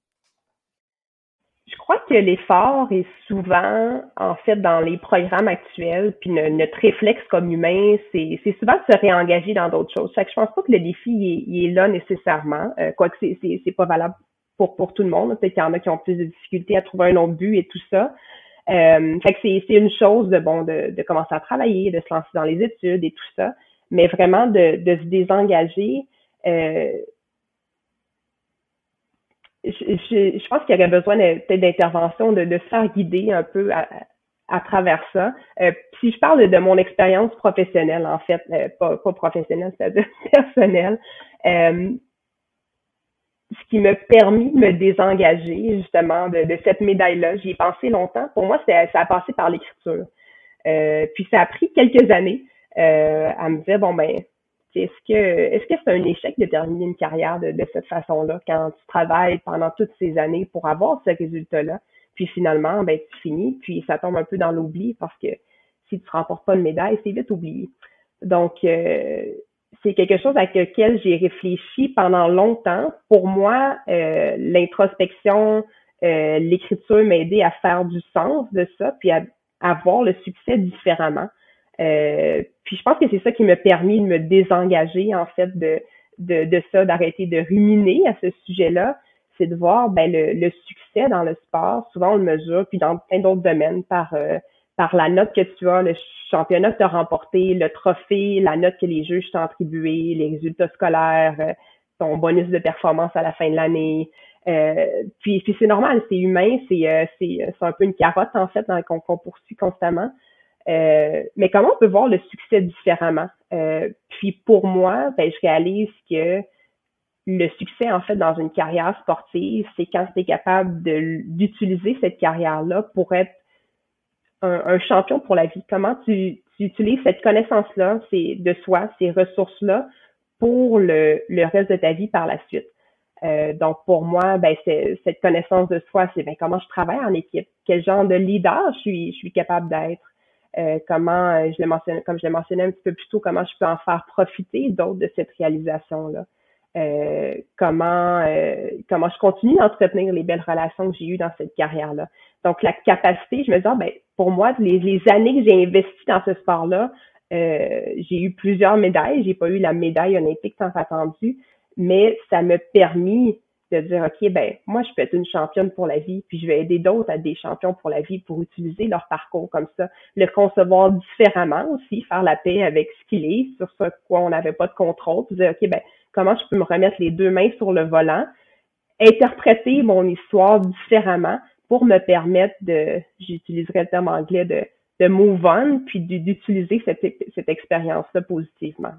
Je crois que l'effort est souvent, en fait, dans les programmes actuels, puis notre réflexe comme humain, c'est souvent de se réengager dans d'autres choses. Fait que je pense pas que le défi est, là nécessairement, euh, quoique c'est pas valable pour, pour tout le monde. Peut-être qu'il y en a qui ont plus de difficultés à trouver un autre but et tout ça. Euh, fait que c'est une chose de bon de, de commencer à travailler, de se lancer dans les études et tout ça, mais vraiment de, de se désengager. Euh, je, pense qu'il y aurait besoin peut-être d'intervention, de, se faire guider un peu à, travers ça. Euh, si je parle de, mon expérience professionnelle, en fait, euh, pas, professionnelle, c'est-à-dire [laughs] personnelle, euh, ce qui m'a permis de me désengager justement de, de cette médaille-là, j'y ai pensé longtemps. Pour moi, ça a passé par l'écriture. Puis ça a pris quelques années à me dire, bon ben, est-ce que c'est un échec de terminer une carrière de, cette façon-là quand tu travailles pendant toutes ces années pour avoir ce résultat-là, puis finalement ben tu finis, puis ça tombe un peu dans l'oubli parce que si tu remportes pas une médaille, c'est vite oublié. Donc euh, c'est quelque chose avec lequel j'ai réfléchi pendant longtemps. Pour moi, euh, l'introspection, euh, l'écriture m'a aidé à faire du sens de ça, puis à, à voir le succès différemment. Euh, puis je pense que c'est ça qui m'a permis de me désengager en fait de, de, de ça, d'arrêter de ruminer à ce sujet-là. C'est de voir ben, le, le, succès dans le sport. Souvent on le mesure, puis dans plein d'autres domaines par euh, par la note que tu as, le championnat que tu as remporté, le trophée, la note que les juges t'ont attribuée, les résultats scolaires, euh, ton bonus de performance à la fin de l'année. Euh, puis, c'est normal, c'est humain, c'est c'est un peu une carotte en fait qu'on poursuit constamment. Euh, mais comment on peut voir le succès différemment? Euh, puis pour moi, ben, je réalise que le succès, en fait, dans une carrière sportive, c'est quand tu es capable d'utiliser cette carrière-là pour être un, champion pour la vie. Comment tu, utilises cette connaissance-là, de soi, ces ressources-là, pour le, le reste de ta vie par la suite? Euh, donc pour moi, ben cette connaissance de soi, c'est ben comment je travaille en équipe, quel genre de leader je suis, je suis capable d'être, euh, comment, euh, je l'ai mentionné, comme je l'ai mentionné un petit peu plus tôt, comment je peux en faire profiter d'autres de cette réalisation-là? Euh, comment comment je continue d'entretenir les belles relations que j'ai eues dans cette carrière-là? Donc la capacité, je me dis ah, ben pour moi les, années que j'ai investies dans ce sport-là, j'ai eu plusieurs médailles. J'ai pas eu la médaille olympique tant attendue, mais ça m'a permis de dire, OK, ben, moi, je peux être une championne pour la vie, puis je vais aider d'autres à des champions pour la vie pour utiliser leur parcours comme ça, le concevoir différemment aussi, faire la paix avec ce qu'il est, sur ce quoi on n'avait pas de contrôle, puis dire, OK, ben, comment je peux me remettre les deux mains sur le volant, interpréter mon histoire différemment pour me permettre de, j'utiliserai le terme anglais, de, de move on, puis d'utiliser cette, cette expérience-là positivement.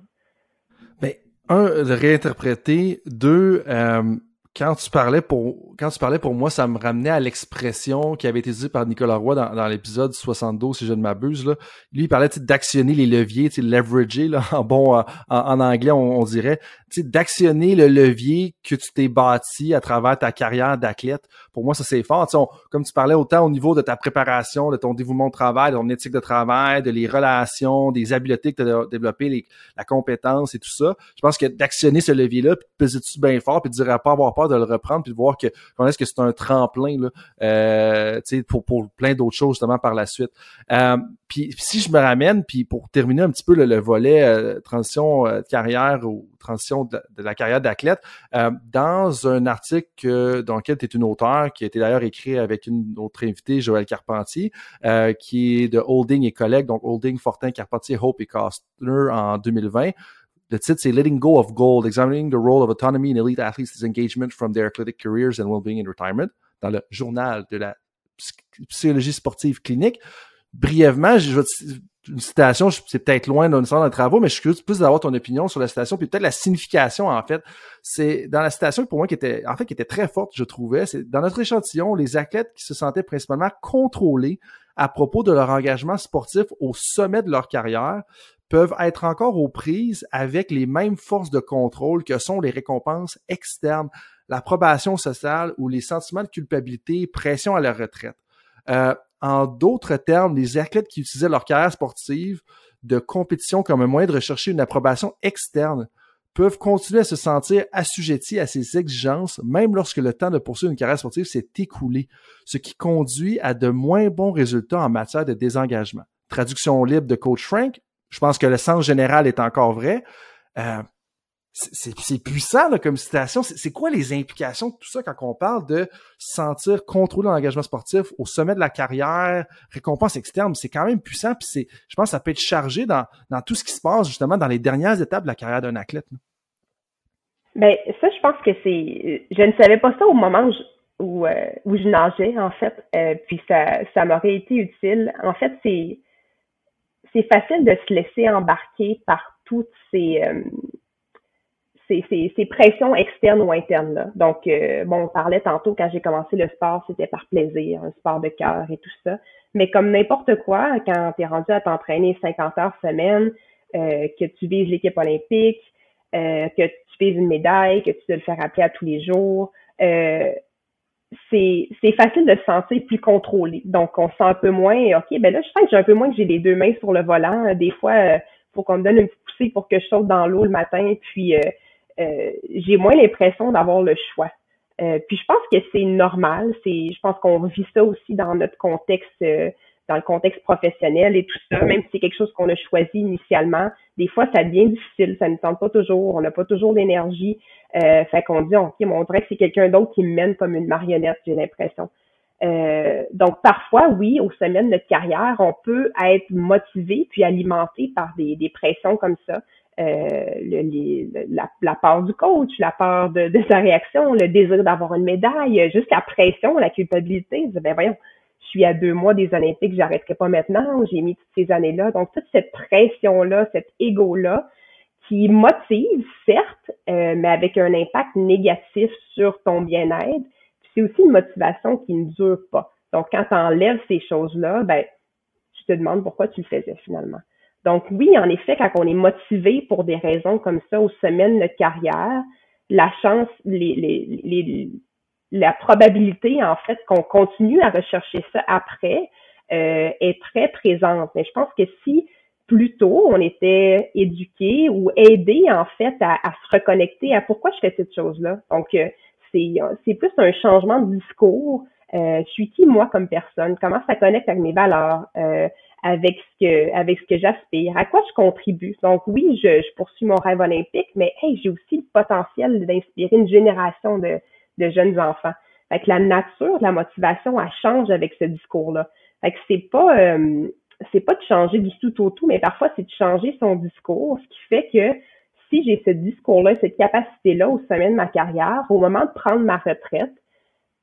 Ben, un, de réinterpréter. Deux, euh, quand tu parlais pour quand tu parlais pour moi, ça me ramenait à l'expression qui avait été utilisée par Nicolas Roy dans, l'épisode 72, si je ne m'abuse. Là. Lui, il parlait d'actionner les leviers, leverager, là, [laughs] en bon en, anglais, on, dirait, d'actionner le levier que tu t'es bâti à travers ta carrière d'athlète. Pour moi, ça c'est fort. comme tu parlais autant au niveau de ta préparation, de ton dévouement au travail, de ton éthique de travail, de les relations, des habiletés que tu as développées, la compétence et tout ça. Je pense que d'actionner ce levier-là, puis peser dessus bien fort, puis de dire pas avoir peur de le reprendre puis de voir que comment est-ce que c'est un tremplin là, euh, pour, pour plein d'autres choses justement par la suite. Euh, puis si je me ramène, puis pour terminer un petit peu le, volet euh, transition euh, de carrière ou transition de, la carrière d'athlète, euh, dans un article dans lequel tu es une auteure, qui a été d'ailleurs écrit avec une autre invitée, Joël Carpentier, qui est de Holding et collègues, donc Holding, Fortin, Carpentier, Hope et Costner en 2020. Le titre, c'est Letting Go of Gold, Examining the Role of Autonomy in Elite Athletes' Engagement from Their Athletic Careers and Well-Being in Retirement, dans le journal de la psychologie sportive clinique. Brièvement, je vais une citation, c'est peut-être loin d'un centre de travaux, mais je suis curieux plus d'avoir ton opinion sur la citation, puis peut-être la signification, en fait. C'est dans la citation pour moi qui était, en fait, qui était très forte, je trouvais, c'est dans notre échantillon, les athlètes qui se sentaient principalement contrôlés à propos de leur engagement sportif au sommet de leur carrière peuvent être encore aux prises avec les mêmes forces de contrôle que sont les récompenses externes, l'approbation sociale ou les sentiments de culpabilité, pression à la retraite. Euh, en d'autres termes, les athlètes qui utilisaient leur carrière sportive de compétition comme un moyen de rechercher une approbation externe peuvent continuer à se sentir assujettis à ces exigences, même lorsque le temps de poursuivre une carrière sportive s'est écoulé, ce qui conduit à de moins bons résultats en matière de désengagement. Traduction libre de coach Frank, je pense que le sens général est encore vrai. Euh, c'est puissant comme citation. C'est quoi les implications de tout ça quand on parle de sentir contrôler l'engagement sportif au sommet de la carrière, récompense externe, c'est quand même puissant. Puis c'est, je pense, que ça peut être chargé dans, tout ce qui se passe justement dans les dernières étapes de la carrière d'un athlète. Ben ça, je pense que c'est, je ne savais pas ça au moment où, où, euh, je nageais en fait, euh, puis ça, ça m'aurait été utile. En fait, c'est c'est facile de se laisser embarquer par toutes ces, euh, ces, ces, pressions externes ou internes. Là. Donc, euh, bon, on parlait tantôt quand j'ai commencé le sport, c'était par plaisir, un sport de cœur et tout ça. Mais comme n'importe quoi, quand tu es rendu à t'entraîner 50 heures semaine, euh, que tu vises l'équipe olympique, que tu vises une médaille, que tu dois le faire appeler à tous les jours, c'est c'est facile de se sentir plus contrôlé. Donc, on sent un peu moins, OK, ben là, je sens que j'ai un peu moins que j'ai les deux mains sur le volant. Des fois, euh, faut qu'on me donne une poussée pour que je saute dans l'eau le matin, puis euh, euh, j'ai moins l'impression d'avoir le choix. puis je pense que c'est normal. C'est, je pense qu'on vit ça aussi dans notre contexte dans le contexte professionnel et tout ça, même si c'est quelque chose qu'on a choisi initialement, des fois ça devient difficile, ça ne tente pas toujours, on n'a pas toujours l'énergie. Euh, fait qu'on dit, ok, on dirait que c'est quelqu'un d'autre qui me mène comme une marionnette, j'ai l'impression. Euh, donc parfois, oui, au sommet de notre carrière, on peut être motivé puis alimenté par des, des pressions comme ça. Euh, le, la, la, peur du coach, la peur de, de sa réaction, le désir d'avoir une médaille, la pression, la culpabilité. Ben voyons, je suis à deux mois des Olympiques, j'arrêterai pas maintenant, j'ai mis toutes ces années-là. Donc, toute cette pression-là, cet ego-là, qui motive, certes, euh, mais avec un impact négatif sur ton bien-être. C'est aussi une motivation qui ne dure pas. Donc, quand tu enlèves ces choses-là, ben, tu te demandes pourquoi tu le faisais finalement. Donc, oui, en effet, quand on est motivé pour des raisons comme ça au sommet de notre carrière, la chance, les, les, les, la probabilité, en fait, qu'on continue à rechercher ça après euh, est très présente. Mais je pense que si plus tôt on était éduqué ou aidé, en fait, à, se reconnecter à pourquoi je fais cette chose-là. Donc, euh, c'est plus un changement de discours. Euh, je suis qui moi comme personne? Comment ça connecte avec mes valeurs? Euh, avec ce que avec ce que j'aspire, à quoi je contribue? Donc oui, je, je poursuis mon rêve olympique, mais hey, j'ai aussi le potentiel d'inspirer une génération de, de jeunes enfants. Fait que la nature, la motivation, elle change avec ce discours-là. Fait que c'est pas euh, c'est pas de changer du tout au tout, mais parfois c'est de changer son discours, ce qui fait que si j'ai ce discours-là, cette capacité-là au sommet de ma carrière, au moment de prendre ma retraite,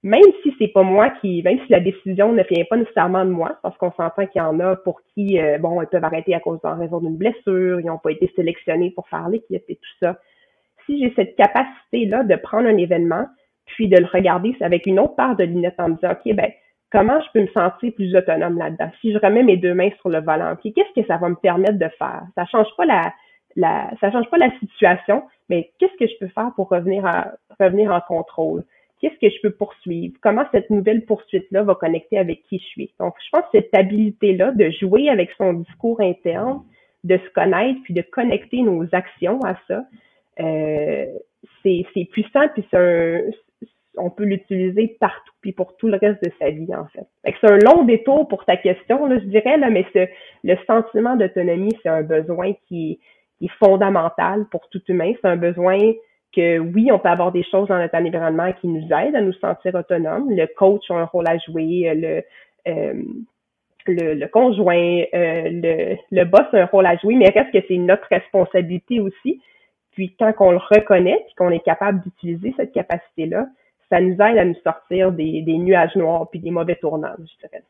même si c'est pas moi qui, même si la décision ne vient pas nécessairement de moi, parce qu'on s'entend qu'il y en a pour qui, euh, bon, ils peuvent arrêter à cause d'un raison d'une blessure, ils n'ont pas été sélectionnés pour faire l'équipe et tout ça. Si j'ai cette capacité-là de prendre un événement, puis de le regarder avec une autre part de lunette en me disant, OK, ben, comment je peux me sentir plus autonome là-dedans? Si je remets mes deux mains sur le volant, OK, qu'est-ce que ça va me permettre de faire? Ça change pas la, la, ça change pas la situation, mais qu'est-ce que je peux faire pour revenir à, revenir en contrôle? Qu'est-ce que je peux poursuivre? Comment cette nouvelle poursuite-là va connecter avec qui je suis? Donc, je pense que cette habilité-là de jouer avec son discours interne, de se connaître, puis de connecter nos actions à ça, euh, c'est puissant, puis c'est on peut l'utiliser partout, puis pour tout le reste de sa vie, en fait. fait c'est un long détour pour ta question, là, je dirais, là, mais le sentiment d'autonomie, c'est un besoin qui est fondamental pour tout humain. C'est un besoin que oui, on peut avoir des choses dans notre environnement qui nous aident à nous sentir autonomes. Le coach a un rôle à jouer, le, euh, le, le, conjoint, euh, le, le boss a un rôle à jouer, mais reste que c'est notre responsabilité aussi. Puis quand on le reconnaît, puis qu'on est capable d'utiliser cette capacité-là, ça nous aide à nous sortir des, des nuages noirs puis des mauvais tournants, je dirais.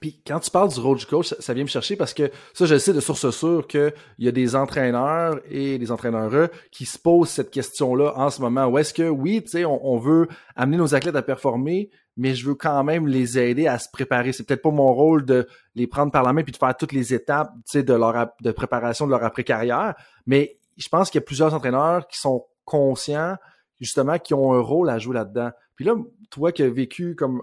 Puis quand tu parles du rôle du coach, ça, vient me chercher parce que ça, je sais de source sûre qu'il y a des entraîneurs et des entraîneurs qui se posent cette question-là en ce moment. Où est-ce que, oui, tu sais, on, veut amener nos athlètes à performer, mais je veux quand même les aider à se préparer. C'est peut-être pas mon rôle de les prendre par la main puis de faire toutes les étapes, tu sais, de leur de préparation de leur après-carrière. Mais je pense qu'il y a plusieurs entraîneurs qui sont conscients, justement, qui ont un rôle à jouer là-dedans. Puis là, toi qui as vécu comme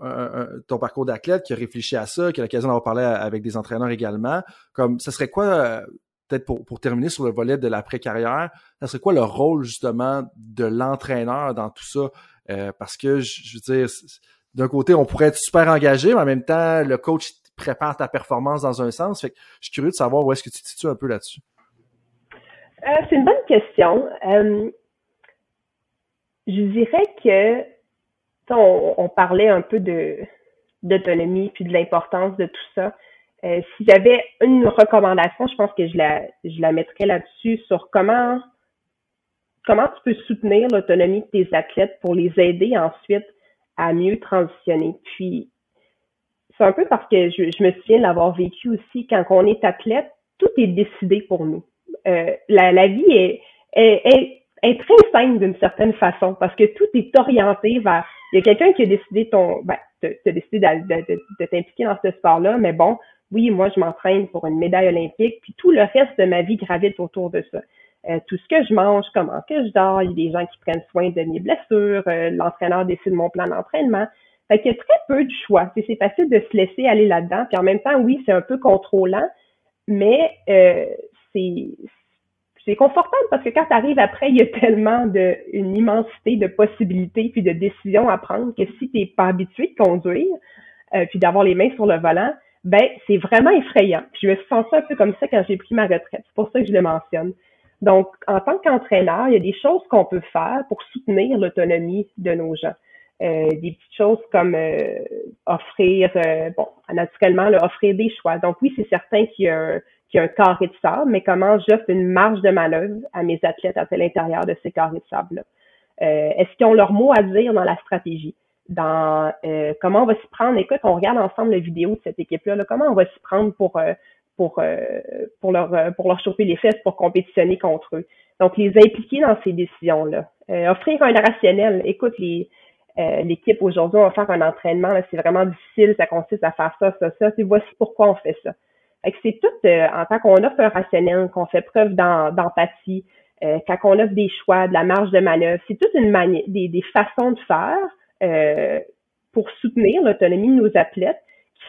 ton parcours d'athlète, qui a réfléchi à ça, qui a l'occasion d'avoir parlé avec des entraîneurs également, comme ça serait quoi, euh, peut-être pour, pour terminer sur le volet de l'après-carrière, ça serait quoi le rôle justement de l'entraîneur dans tout ça? Euh, parce que je, veux dire, d'un côté, on pourrait être super engagé, mais en même temps, le coach prépare ta performance dans un sens. Fait que je suis curieux de savoir où est-ce que tu te situes un peu là-dessus. Euh, c'est une bonne question. je dirais que on, parlait un peu d'autonomie puis de l'importance de tout ça. Euh, si j'avais une recommandation, je pense que je la, mettrais là-dessus sur comment tu peux soutenir l'autonomie de tes athlètes pour les aider ensuite à mieux transitionner. Puis c'est un peu parce que je, me souviens l'avoir vécu aussi quand on est athlète, tout est décidé pour nous. Euh, la, vie est, est très simple d'une certaine façon parce que tout est orienté vers il y a quelqu'un qui a décidé ton, ben, de, décidé de, t'impliquer dans ce sport-là, mais bon, oui, moi, je m'entraîne pour une médaille olympique, puis tout le reste de ma vie gravite autour de ça. Euh, tout ce que je mange, comment que je dors, il y a des gens qui prennent soin de mes blessures, euh, l'entraîneur décide mon plan d'entraînement. Fait qu'il y a très peu de choix. C'est facile de se laisser aller là-dedans. Puis en même temps, oui, c'est un peu contrôlant, mais euh, c'est c'est confortable parce que quand tu arrives après, il y a tellement de une immensité de possibilités puis de décisions à prendre que si tu n'es pas habitué de conduire euh, puis d'avoir les mains sur le volant, ben c'est vraiment effrayant. je me suis sentie un peu comme ça quand j'ai pris ma retraite. C'est pour ça que je le mentionne. Donc, en tant qu'entraîneur, il y a des choses qu'on peut faire pour soutenir l'autonomie de nos gens. Euh, des petites choses comme euh, offrir, bon, naturellement, là, offrir des choix. Donc oui, c'est certain qu'il y a un, qu'il y a un carré de sable, mais comment j'offre une marge de manœuvre à mes athlètes à l'intérieur de ces carrés de sable-là. Euh, est-ce qu'ils ont leur mot à dire dans la stratégie? Dans euh, comment on va s'y prendre? Écoute, on regarde ensemble la vidéo de cette équipe-là, comment on va s'y prendre pour euh, pour pour leur pour leur chauffer les fesses pour compétitionner contre eux? Donc les impliquer dans ces décisions-là. offrir un rationnel. Écoute, les l'équipe aujourd'hui, on va faire un entraînement, c'est vraiment difficile, ça consiste à faire ça, ça, ça. voici pourquoi on fait ça c'est tout, euh, en tant qu'on offre un rationnel, qu'on fait preuve d'empathie, euh, quand on offre des choix, de la marge de manœuvre, c'est toute une manière, des, des, façons de faire euh, pour soutenir l'autonomie de nos athlètes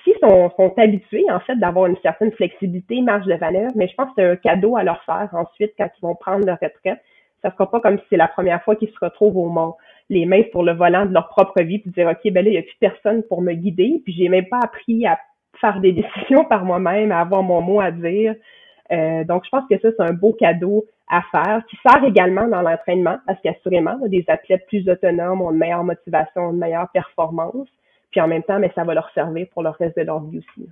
qui sont, sont habitués, en fait, d'avoir une certaine flexibilité, marge de manœuvre, mais je pense que c'est un cadeau à leur faire ensuite quand ils vont prendre leur retraite. Ça sera pas comme si c'est la première fois qu'ils se retrouvent au monde, les mains sur le volant de leur propre vie, puis dire, OK, ben là, il n'y a plus personne pour me guider, puis j'ai même pas appris à faire des [laughs] décisions par moi-même, à avoir mon mot à dire. Euh, donc, je pense que ça, c'est un beau cadeau à faire, qui sert également dans l'entraînement, parce qu'assurément, des athlètes plus autonomes ont une meilleure motivation, une meilleure performance, puis en même temps, mais ça va leur servir pour le reste de leur vie aussi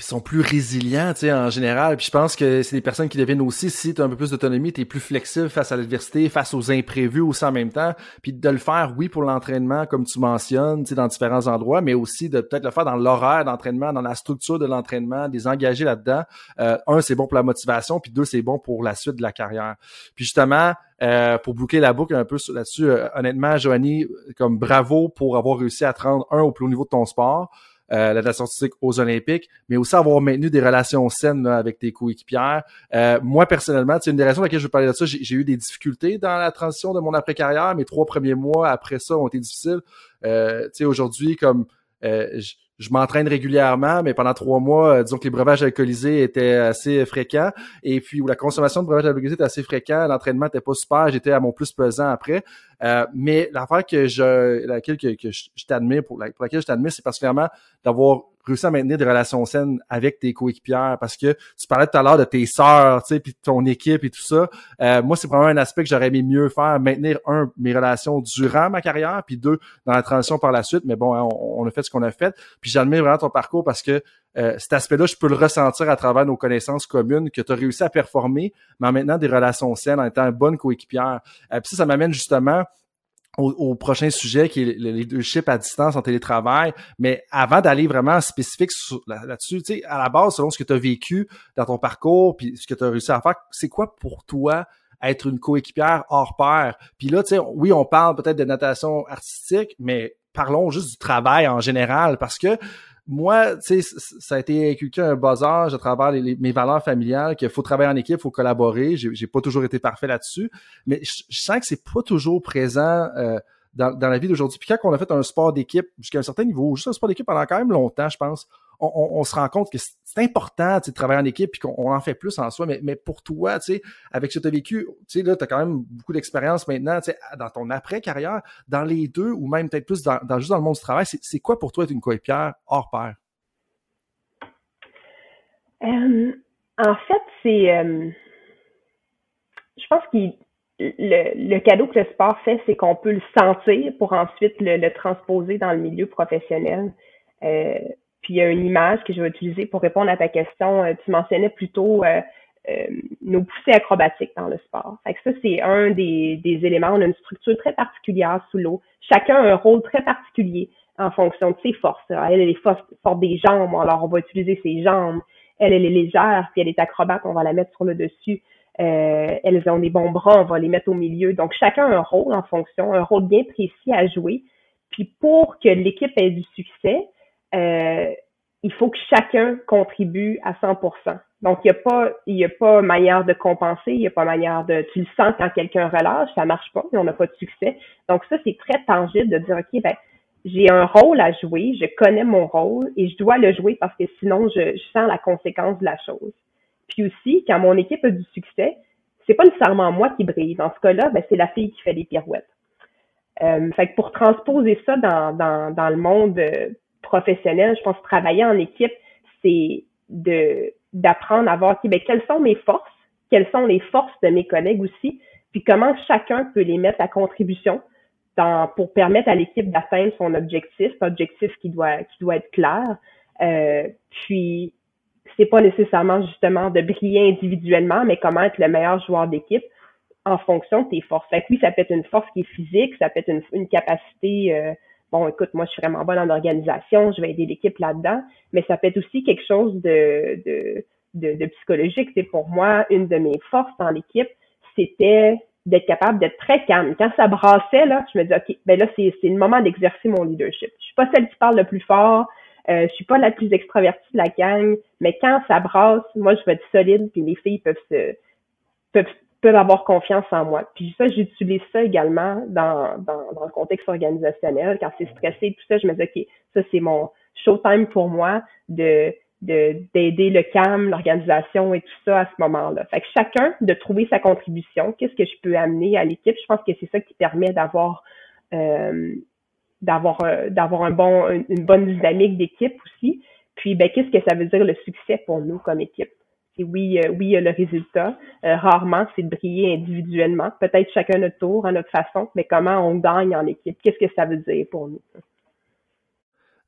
ils sont plus résilients, tu sais, en général. Puis je pense que c'est des personnes qui deviennent aussi, si tu as un peu plus d'autonomie, tu es plus flexible face à l'adversité, face aux imprévus aussi en même temps. Puis de le faire, oui, pour l'entraînement, comme tu mentionnes, tu sais, dans différents endroits, mais aussi de peut-être le faire dans l'horaire d'entraînement, dans la structure de l'entraînement, des engagés là-dedans. Euh, un, c'est bon pour la motivation, puis deux, c'est bon pour la suite de la carrière. Puis justement, euh, pour boucler la boucle un peu là-dessus, euh, honnêtement, Joanie, comme bravo pour avoir réussi à te rendre un au plus haut niveau de ton sport euh, la natation aux Olympiques, mais aussi avoir maintenu des relations saines avec tes coéquipières. Euh, moi, personnellement, c'est une des raisons pour lesquelles je veux parler de ça. J'ai eu des difficultés dans la transition de mon après-carrière. Mes trois premiers mois après ça ont été difficiles. Euh, tu sais, aujourd'hui, comme euh, je m'entraîne régulièrement, mais pendant trois mois, euh, disons que les breuvages alcoolisés étaient assez fréquents, et puis où la consommation de breuvages alcoolisés était assez fréquent, l'entraînement était pas super, j'étais à mon plus pesant après. Euh, mais l'affaire que je, laquelle que, je, t'admire, pour, pour laquelle je t'admire, c'est particulièrement d'avoir réussi à maintenir des relations saines avec tes coéquipières parce que tu parlais tout à l'heure de tes sœurs, tu sais, puis ton équipe et tout ça. Euh, moi, c'est vraiment un aspect que j'aurais aimé mieux faire, maintenir un mes relations durant ma carrière, puis deux dans la transition par la suite. Mais bon, hein, on, a fait ce qu'on a fait. Puis j'admire vraiment ton parcours parce que euh, cet aspect-là, je peux le ressentir à travers nos connaissances communes que tu as réussi à performer, mais en maintenant des relations saines en étant une bonne coéquipière. Euh, puis ça, ça m'amène justement au, prochain sujet qui est le leadership à distance en télétravail. Mais avant d'aller vraiment spécifique là-dessus, tu sais, à la base, selon ce que tu as vécu dans ton parcours, puis ce que tu as réussi à faire, c'est quoi pour toi être une coéquipière hors pair? Puis là, tu sais, oui, on parle peut-être de natation artistique, mais parlons juste du travail en général, parce que moi, ça a été inculqué un bas âge à travers mes valeurs familiales, qu'il faut travailler en équipe, il faut collaborer. J'ai pas toujours été parfait là-dessus, mais je, sens que c'est pas toujours présent euh, dans, dans, la vie d'aujourd'hui. Puis quand on a fait un sport d'équipe jusqu'à un certain niveau, juste un sport d'équipe pendant quand même longtemps, je pense, on, se rend compte que c'est important de travailler en équipe puis qu'on en fait plus en soi. Mais, mais pour toi, avec ce que tu as vécu, tu as quand même beaucoup d'expérience maintenant dans ton après-carrière, dans les deux ou même peut-être plus dans, juste dans le monde du travail. C'est quoi pour toi être une coéquipière hors pair? Euh, en fait, c'est. Euh, je pense que le, cadeau que le sport fait, c'est qu'on peut le sentir pour ensuite le, transposer dans le milieu professionnel. Euh, puis il y a une image que je vais utiliser pour répondre à ta question. Euh, tu mentionnais plutôt euh, euh, nos poussées acrobatiques dans le sport. Ça, c'est un des, éléments. On a une structure très particulière sous l'eau. Chacun a un rôle très particulier en fonction de ses forces. Elle, elle est forte, des jambes, alors on va utiliser ses jambes. Elle, elle est légère, puis elle est acrobate, on va la mettre sur le dessus. Elles ont des bons bras, on va les mettre au milieu. Donc, chacun a un rôle en fonction, un rôle bien précis à jouer. Puis pour que l'équipe ait du succès, euh, il faut que chacun contribue à 100%. Donc, il n'y a pas, il y a pas manière de compenser, il n'y a pas manière de, tu le sens quand quelqu'un relâche, ça marche pas, on n'a pas de succès. Donc, ça, c'est très tangible de dire, OK, ben, j'ai un rôle à jouer, je connais mon rôle et je dois le jouer parce que sinon, je, sens la conséquence de la chose. Puis aussi, quand mon équipe a du succès, c'est pas nécessairement moi qui brille. Dans ce cas-là, ben, c'est la fille qui fait les pirouettes. Euh, fait que pour transposer ça dans, dans, dans le monde euh, professionnel, je pense travailler en équipe, c'est de d'apprendre à voir ben, quelles sont mes forces, quelles sont les forces de mes collègues aussi, puis comment chacun peut les mettre à contribution dans, pour permettre à l'équipe d'atteindre son objectif, objectif qui doit qui doit être clair. Euh, puis c'est pas nécessairement justement de briller individuellement, mais comment être le meilleur joueur d'équipe en fonction de tes forces. Fait que oui, ça peut être une force qui est physique, ça peut être une, une capacité euh, bon, écoute, moi, je suis vraiment bonne en organisation, je vais aider l'équipe là-dedans, mais ça peut être aussi quelque chose de, de, psychologique. C'est pour moi, une de mes forces dans l'équipe, c'était d'être capable d'être très calme. Quand ça brassait, là, je me dis, OK, ben là, c'est, c'est le moment d'exercer mon leadership. Je suis pas celle qui parle le plus fort, euh, je suis pas la plus extravertie de la gang, mais quand ça brasse, moi, je vais être solide, puis les filles peuvent se peuvent peuvent avoir confiance en moi. Puis ça, j'utilise ça également dans, dans, dans, le contexte organisationnel. Quand c'est stressé, tout ça, je me dis, OK, ça, c'est mon showtime pour moi de d'aider le CAM, l'organisation et tout ça à ce moment-là. Fait que chacun de trouver sa contribution, qu'est-ce que je peux amener à l'équipe, je pense que c'est ça qui permet d'avoir euh, d'avoir euh, d'avoir un bon une bonne dynamique d'équipe aussi. Puis ben qu'est-ce que ça veut dire le succès pour nous comme équipe? Oui, oui, il y a le résultat. rarement, c'est de briller individuellement. Peut-être chacun notre tour, à notre façon, mais comment on gagne en équipe? Qu'est-ce que ça veut dire pour nous?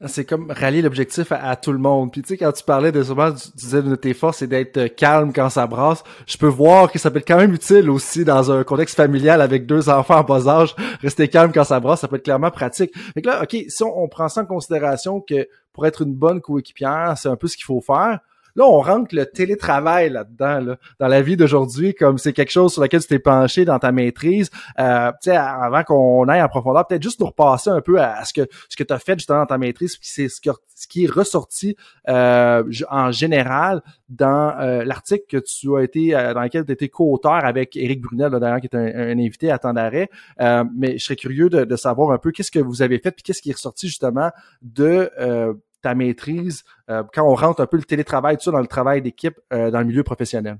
C'est comme rallier l'objectif à, tout le monde. Puis tu sais, quand tu parlais de souvent, tu disais une de tes forces, c'est d'être euh, calme quand ça brasse. Je peux voir que ça peut être quand même utile aussi dans un contexte familial avec deux enfants en bas âge. Rester calme quand ça brasse, ça peut être clairement pratique. Fait que là, OK, si on prend ça en considération que pour être une bonne coéquipière, c'est un peu ce qu'il faut faire. Là, on rentre le télétravail là-dedans, là, dans la vie d'aujourd'hui, comme c'est quelque chose sur lequel tu t'es penché dans ta maîtrise. Euh, avant qu'on aille en profondeur, peut-être juste nous repasser un peu à, ce que ce que tu as fait justement dans ta maîtrise, puis c'est ce, qui est ressorti euh, en général dans euh, l'article que tu as été euh, dans lequel tu été co-auteur avec Éric Brunel, d'ailleurs, qui est un, invité à temps d'arrêt. mais je serais curieux de, de savoir un peu qu'est-ce que vous avez fait, puis qu'est-ce qui est ressorti justement de ta maîtrise, euh, quand on rentre un peu le télétravail, tout ça, dans le travail d'équipe euh, dans le milieu professionnel?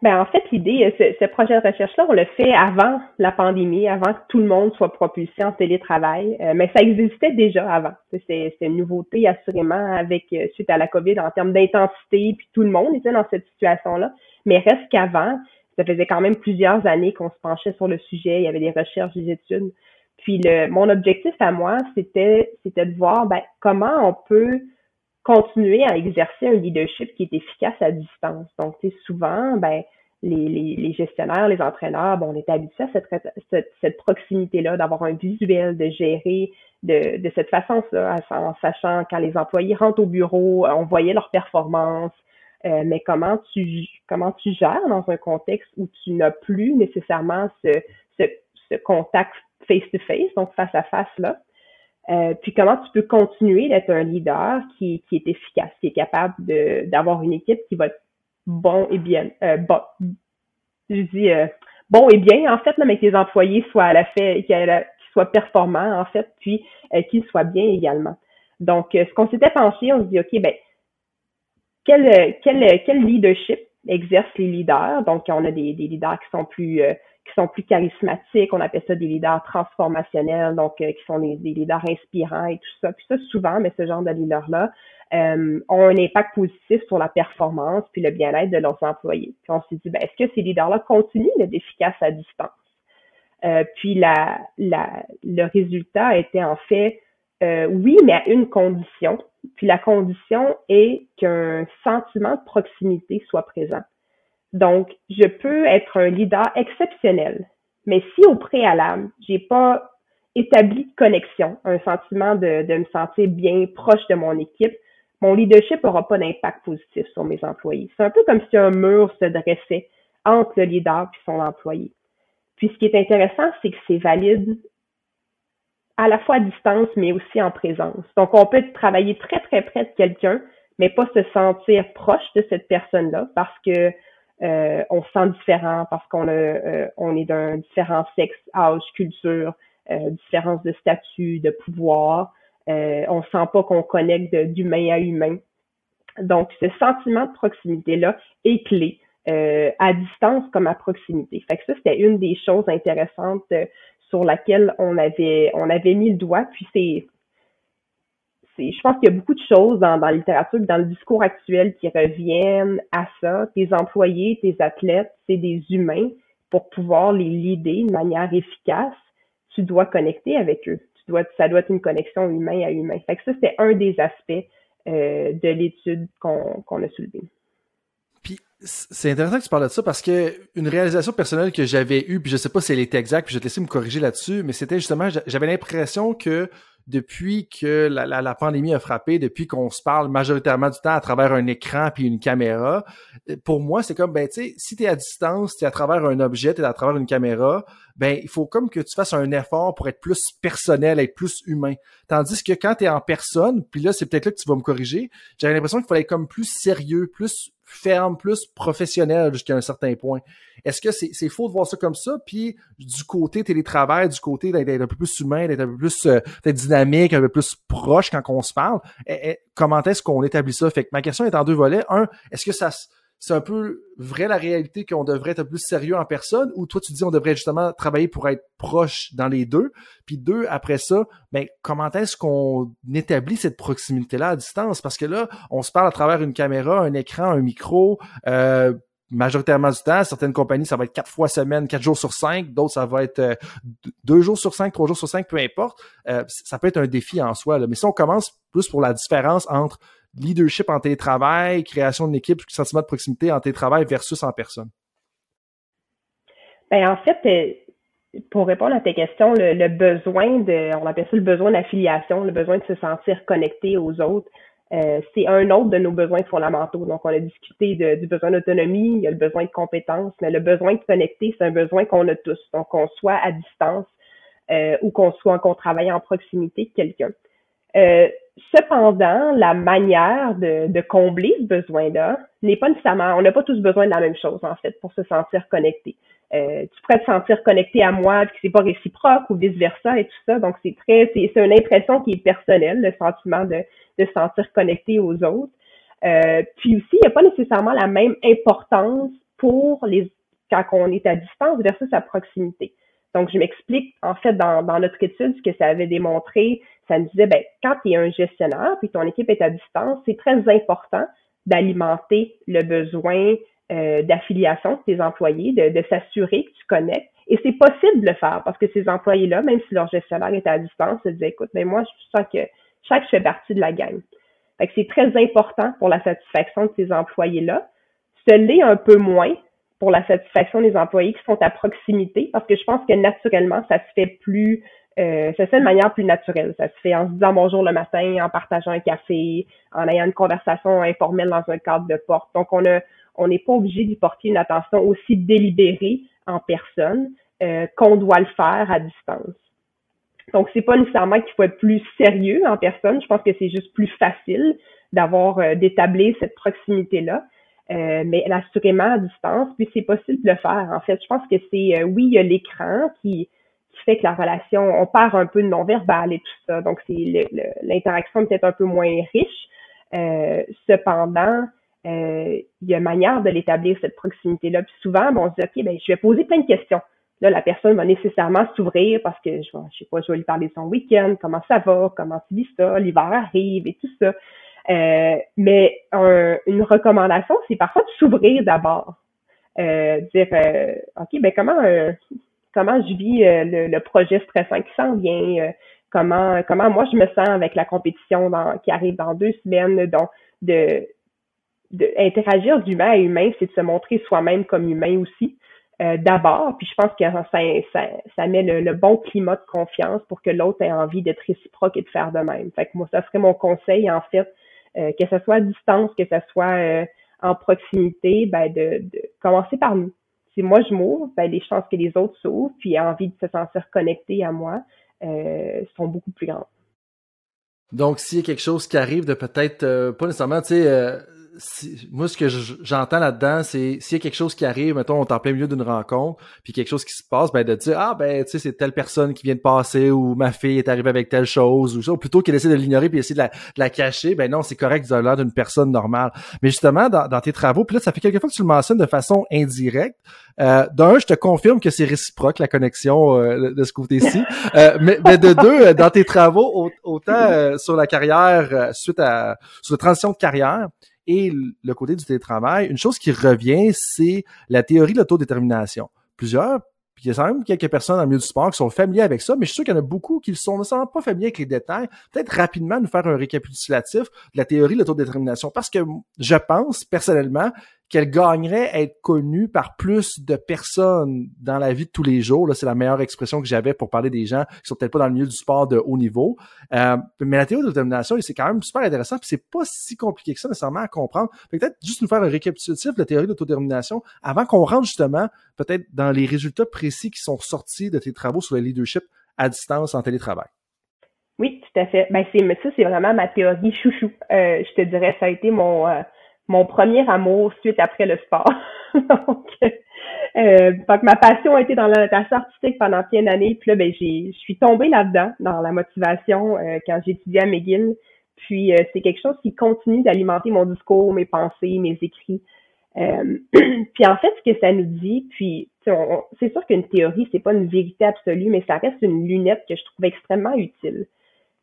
Ben, en fait, l'idée, euh, ce, projet de recherche-là, on l'a fait avant la pandémie, avant que tout le monde soit propulsé en télétravail, mais ça existait déjà avant. C'est une nouveauté, assurément, avec suite à la COVID en termes d'intensité, puis tout le monde était dans cette situation-là. Mais reste qu'avant, ça faisait quand même plusieurs années qu'on se penchait sur le sujet, il y avait des recherches, des études. Puis le, mon objectif à moi, c'était, c'était de voir ben, comment on peut continuer à exercer un leadership qui est efficace à distance. Donc, souvent, ben, les, les, les, gestionnaires, les entraîneurs, bon, on est habitués à cette, cette, proximité-là, d'avoir un visuel, de gérer de, de cette façon-là, en sachant quand les employés rentrent au bureau, on voyait leur performance, euh, mais comment tu comment tu gères dans un contexte où tu n'as plus nécessairement ce, ce, ce contact face-to-face, donc face à face là. Euh, puis comment tu peux continuer d'être un leader qui, qui est efficace, qui est capable d'avoir une équipe qui va être bon et bien, euh, bon, je dis euh, bon et bien en fait, là, mais que les employés soient à la fait, qu'ils soient performants en fait, puis euh, qu'ils soient bien également. Donc, euh, ce qu'on s'était pensé, on se dit ok, ben quel, quel, quel leadership exercent les leaders? Donc, on a des, des leaders qui sont plus qui sont plus charismatiques, on appelle ça des leaders transformationnels, donc euh, qui sont des, leaders inspirants et tout ça. Puis ça, souvent, mais ce genre de leaders-là euh, ont un impact positif sur la performance puis le bien-être de leurs employés. Puis on s'est dit, ben, est-ce que ces leaders-là continuent d'être efficaces à distance? Euh, puis la, la, le résultat était en fait oui, mais à une condition. Puis la condition est qu'un sentiment de proximité soit présent. Donc, je peux être un leader exceptionnel, mais si au préalable, j'ai pas établi de connexion, un sentiment de, de me sentir bien proche de mon équipe, mon leadership n'aura pas d'impact positif sur mes employés. C'est un peu comme si un mur se dressait entre le leader et son employé. Puis ce qui est intéressant, c'est que c'est valide à la fois à distance, mais aussi en présence. Donc, on peut travailler très, très près de quelqu'un, mais pas se sentir proche de cette personne-là parce que euh, on se sent différent parce qu'on euh, on est d'un différent sexe, âge, culture, euh, différence de statut, de pouvoir. Euh, on sent pas qu'on connecte d'humain à humain. Donc, ce sentiment de proximité-là est clé euh, à distance comme à proximité. Fait que ça, c'était une des choses intéressantes sur laquelle on avait on avait mis le doigt. Puis c'est je pense qu'il y a beaucoup de choses dans, la littérature, dans le discours actuel qui reviennent à ça. Tes employés, tes athlètes, c'est des humains. Pour pouvoir les leader de manière efficace, tu dois connecter avec eux. Tu dois, ça doit être une connexion humain à humain. Fait que ça, c'est un des aspects euh, de l'étude qu'on a soulevé. Puis c'est intéressant que tu parles de ça parce que une réalisation personnelle que j'avais eue, puis je sais pas si elle était exacte, puis je vais te laisser me corriger là-dessus, mais c'était justement, j'avais l'impression que depuis que la, pandémie a frappé, depuis qu'on se parle majoritairement du temps à travers un écran puis une caméra, euh, pour moi, c'est comme, ben, tu sais, si tu à distance, tu à travers un objet, tu es à travers une caméra, ben, il faut comme que tu fasses un effort pour être plus personnel, être plus humain. Tandis que quand tu es en personne, puis là, c'est peut-être là que tu vas me corriger, j'avais l'impression qu'il fallait être comme plus sérieux, plus ferme, plus professionnel jusqu'à un certain point. Est-ce que c'est faux de voir ça comme ça? Puis du côté télétravail, du côté d'être un peu plus humain, d'être un peu plus euh, dynamique, un peu plus proche quand on se parle, comment est-ce qu'on établit ça? Fait que ma question est en deux volets. Un, est-ce que ça c'est un peu vrai la réalité qu'on devrait être plus sérieux en personne ou toi tu dis on devrait justement travailler pour être proche dans les deux puis deux après ça ben comment est-ce qu'on établit cette proximité là à distance? Parce que là on se parle à travers une caméra un écran un micro euh, majoritairement du temps. Certaines compagnies, ça va être quatre fois semaine, quatre jours sur cinq. D'autres, ça va être euh, deux jours sur cinq, trois jours sur cinq, peu importe. Euh, ça peut être un défi en soi. Là. Mais si on commence plus pour la différence entre leadership en télétravail, création d'une équipe, sentiment de proximité en télétravail versus en personne? Ben, en fait, euh, pour répondre à tes questions, le, besoin de, on appelle ça le besoin d'affiliation, le besoin de se sentir connecté aux autres, euh, c'est un autre de nos besoins fondamentaux. Donc, on a discuté du besoin d'autonomie, il y a le besoin de compétence, mais le besoin de connecter, c'est un besoin qu'on a tous. Donc, qu'on soit à distance euh, ou qu'on soit qu'on travaille en proximité de quelqu'un. Euh, cependant, la manière de, de combler ce besoin-là n'est pas nécessairement, on n'a pas tous besoin de la même chose, en fait, pour se sentir connecté. Euh, tu pourrais te sentir connecté à moi, puis que c'est pas réciproque ou vice-versa et tout ça. Donc, c'est très, c'est, une impression qui est personnelle, le sentiment de, de se sentir connecté aux autres. Euh, puis aussi, il n'y a pas nécessairement la même importance pour les quand on est à distance versus à proximité. Donc, je m'explique, en fait, dans, dans notre étude, ce que ça avait démontré, ça me disait, ben, quand tu es un gestionnaire, puis ton équipe est à distance, c'est très important d'alimenter le besoin euh, d'affiliation de tes employés, de, s'assurer que tu connectes. Et c'est possible de le faire parce que ces employés-là, même si leur gestionnaire est à distance, se disaient, écoute, mais ben, moi, je sens que chaque fait partie de la gang. Fait que c'est très important pour la satisfaction de ces employés-là. Ce l'est un peu moins pour la satisfaction des employés qui sont à proximité, parce que je pense que naturellement, ça se fait plus, euh, ça se fait de manière plus naturelle. Ça se fait en se disant bonjour le matin, en partageant un café, en ayant une conversation informelle dans un cadre de porte. Donc, on a, on n'est pas obligé d'y porter une attention aussi délibérée en personne euh, qu'on doit le faire à distance. Donc, c'est pas nécessairement qu'il faut être plus sérieux en personne. Je pense que c'est juste plus facile d'avoir, euh, d'établir cette proximité-là. Euh, mais assurément à distance, puis c'est possible de le faire. En fait, je pense que c'est, euh, oui, il y a l'écran qui, fait que la relation, on perd un peu de non-verbal et tout ça. Donc, c'est l'interaction peut-être un peu moins riche. Euh, cependant, il y a manière de l'établir, cette proximité-là. Puis souvent, bon, on se dit, OK, ben, je vais poser plein de questions. Là, la personne va nécessairement s'ouvrir parce que, je, je sais pas, je vais lui parler de son week-end, comment ça va, comment tu vis ça, l'hiver arrive et tout ça. Euh, mais une recommandation, c'est parfois de s'ouvrir d'abord. Euh, dire, euh, OK, ben comment euh, comment je vis le, projet stressant qui s'en vient, comment comment moi je me sens avec la compétition qui arrive dans deux semaines, donc de, de interagir d'humain à humain, c'est de se montrer soi-même comme humain aussi. Euh, d'abord, puis je pense que ça, met le, bon climat de confiance pour que l'autre ait envie d'être réciproque et de faire de même. Moi, ça serait mon conseil, en fait, euh, que ce soit à distance, que ce soit euh, en proximité, ben de, commencer par nous. Si moi je m'ouvre, ben les chances que les autres s'ouvrent, puis envie de se sentir connectés à moi, sont beaucoup plus grandes. Donc, s'il y a quelque chose qui arrive de peut-être, pas nécessairement, tu sais, moi, ce que j'entends là-dedans, c'est s'il y a quelque chose qui arrive, mettons, on est en plein milieu d'une rencontre, puis quelque chose qui se passe, ben de dire ah ben tu sais c'est telle personne qui vient de passer ou ma fille est arrivée avec telle chose ou ça, ou plutôt qu'elle essaie de l'ignorer puis essayer de la, cacher, ben non c'est correct, vous avez l'air d'une personne normale. Mais justement dans, tes travaux, puis là ça fait quelques fois que tu le mentionnes de façon indirecte. Euh, d'un, je te confirme que c'est réciproque la connexion euh, de ce côté-ci, [laughs] euh, mais, mais, de deux, euh, dans tes travaux autant sur la carrière suite à sur la transition de carrière et le côté du télétravail, une chose qui revient, c'est la théorie de l'autodétermination. Plusieurs puis il y a quand même quelques personnes dans le milieu du sport qui sont familiers avec ça, mais je suis sûr qu'il y en a beaucoup qui ne sont pas familiers avec les détails. Peut-être rapidement nous faire un récapitulatif de la théorie de l'autodétermination. Parce que je pense personnellement qu'elle gagnerait à être connue par plus de personnes dans la vie de tous les jours. Là, c'est la meilleure expression que j'avais pour parler des gens qui sont peut-être pas dans le milieu du sport de haut niveau. Euh, mais la théorie de l'autodétermination, c'est quand même super intéressant, puis c'est pas si compliqué que ça nécessairement à comprendre. Peut-être juste nous faire un récapitulatif de la théorie de l'autodétermination avant qu'on rentre justement peut-être dans les résultats précis qui sont sortis de tes travaux sur le leadership à distance en télétravail. Oui, tout à fait. Ben ça, c'est vraiment ma théorie chouchou. Euh, je te dirais, ça a été mon euh, mon premier amour suite après le sport. [laughs] donc, euh, ma passion a été dans la natation artistique pendant plein d'années. Puis là, ben, je suis tombée là-dedans, dans la motivation, euh, quand étudié à McGill. Puis euh, c'est quelque chose qui continue d'alimenter mon discours, mes pensées, mes écrits. Euh, [clears throat] puis en fait, ce que ça nous dit, puis c'est sûr qu'une théorie, c'est pas une vérité absolue, mais ça reste une lunette que je trouve extrêmement utile.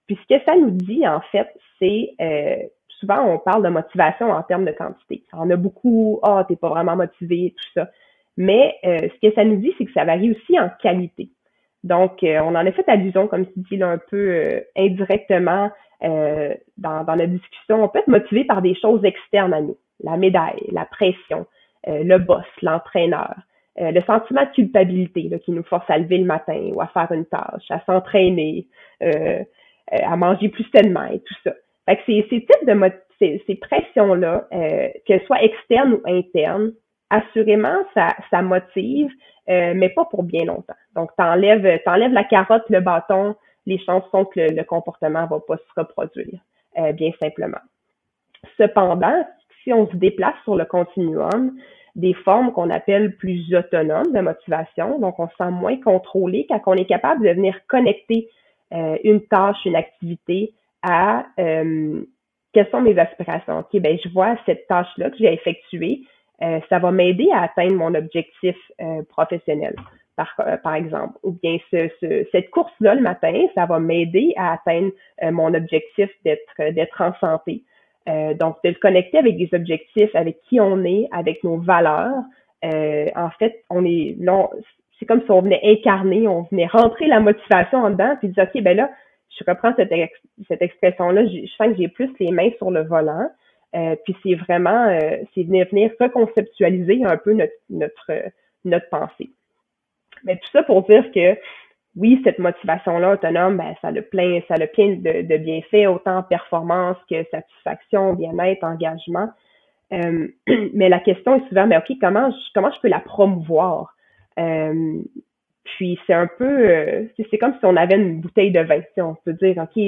Puis ce que ça nous dit, en fait, c'est euh, souvent on parle de motivation en termes de quantité. On a beaucoup, ah, t'es pas vraiment motivé, tout ça. Mais euh, ce que ça nous dit, c'est que ça varie aussi en qualité. Donc, euh, on en a fait allusion, comme tu dis, là, un peu euh, indirectement dans, dans notre discussion. On peut être motivé par des choses externes à nous. La médaille, la pression, le boss, l'entraîneur, le sentiment de culpabilité qui nous force à lever le matin ou à faire une tâche, à s'entraîner, à manger plus sainement et tout ça. Fait que ces, ces types de ces, ces pressions-là, qu'elles soient externes ou internes, assurément, ça, ça motive, euh, mais pas pour bien longtemps. Donc, t'enlèves, t'enlèves la carotte, le bâton, les chances sont que le, comportement va pas se reproduire, euh, bien simplement. Cependant, si on se déplace sur le continuum, des formes qu'on appelle plus autonomes de motivation, donc on se sent moins contrôlé quand on est capable de venir connecter euh, une tâche, une activité à quelles sont mes aspirations? OK, ben je vois cette tâche-là que j'ai effectuée, euh, ça va m'aider à atteindre mon objectif euh, professionnel, par, euh, par exemple. Ou bien ce, cette course-là le matin, ça va m'aider à atteindre mon objectif d'être d'être en santé. donc, de se connecter avec des objectifs, avec qui on est, avec nos valeurs. en fait, on est c'est comme si on venait incarner, on venait rentrer la motivation en dedans, puis dire, OK, ben là, je reprends cette, cette expression-là, je, sens que j'ai plus les mains sur le volant. Euh, puis c'est vraiment, euh, c'est venir, venir reconceptualiser un peu notre, notre, notre pensée. Mais tout ça pour dire que oui, cette motivation-là autonome, ben, ça a plein, ça a plein de, de bienfaits, autant performance que satisfaction, bien-être, engagement. Euh, [clears throat] mais la question est souvent, mais OK, comment je, comment je peux la promouvoir? Puis c'est un peu, c'est comme si on avait une bouteille de vin. On peut dire, OK,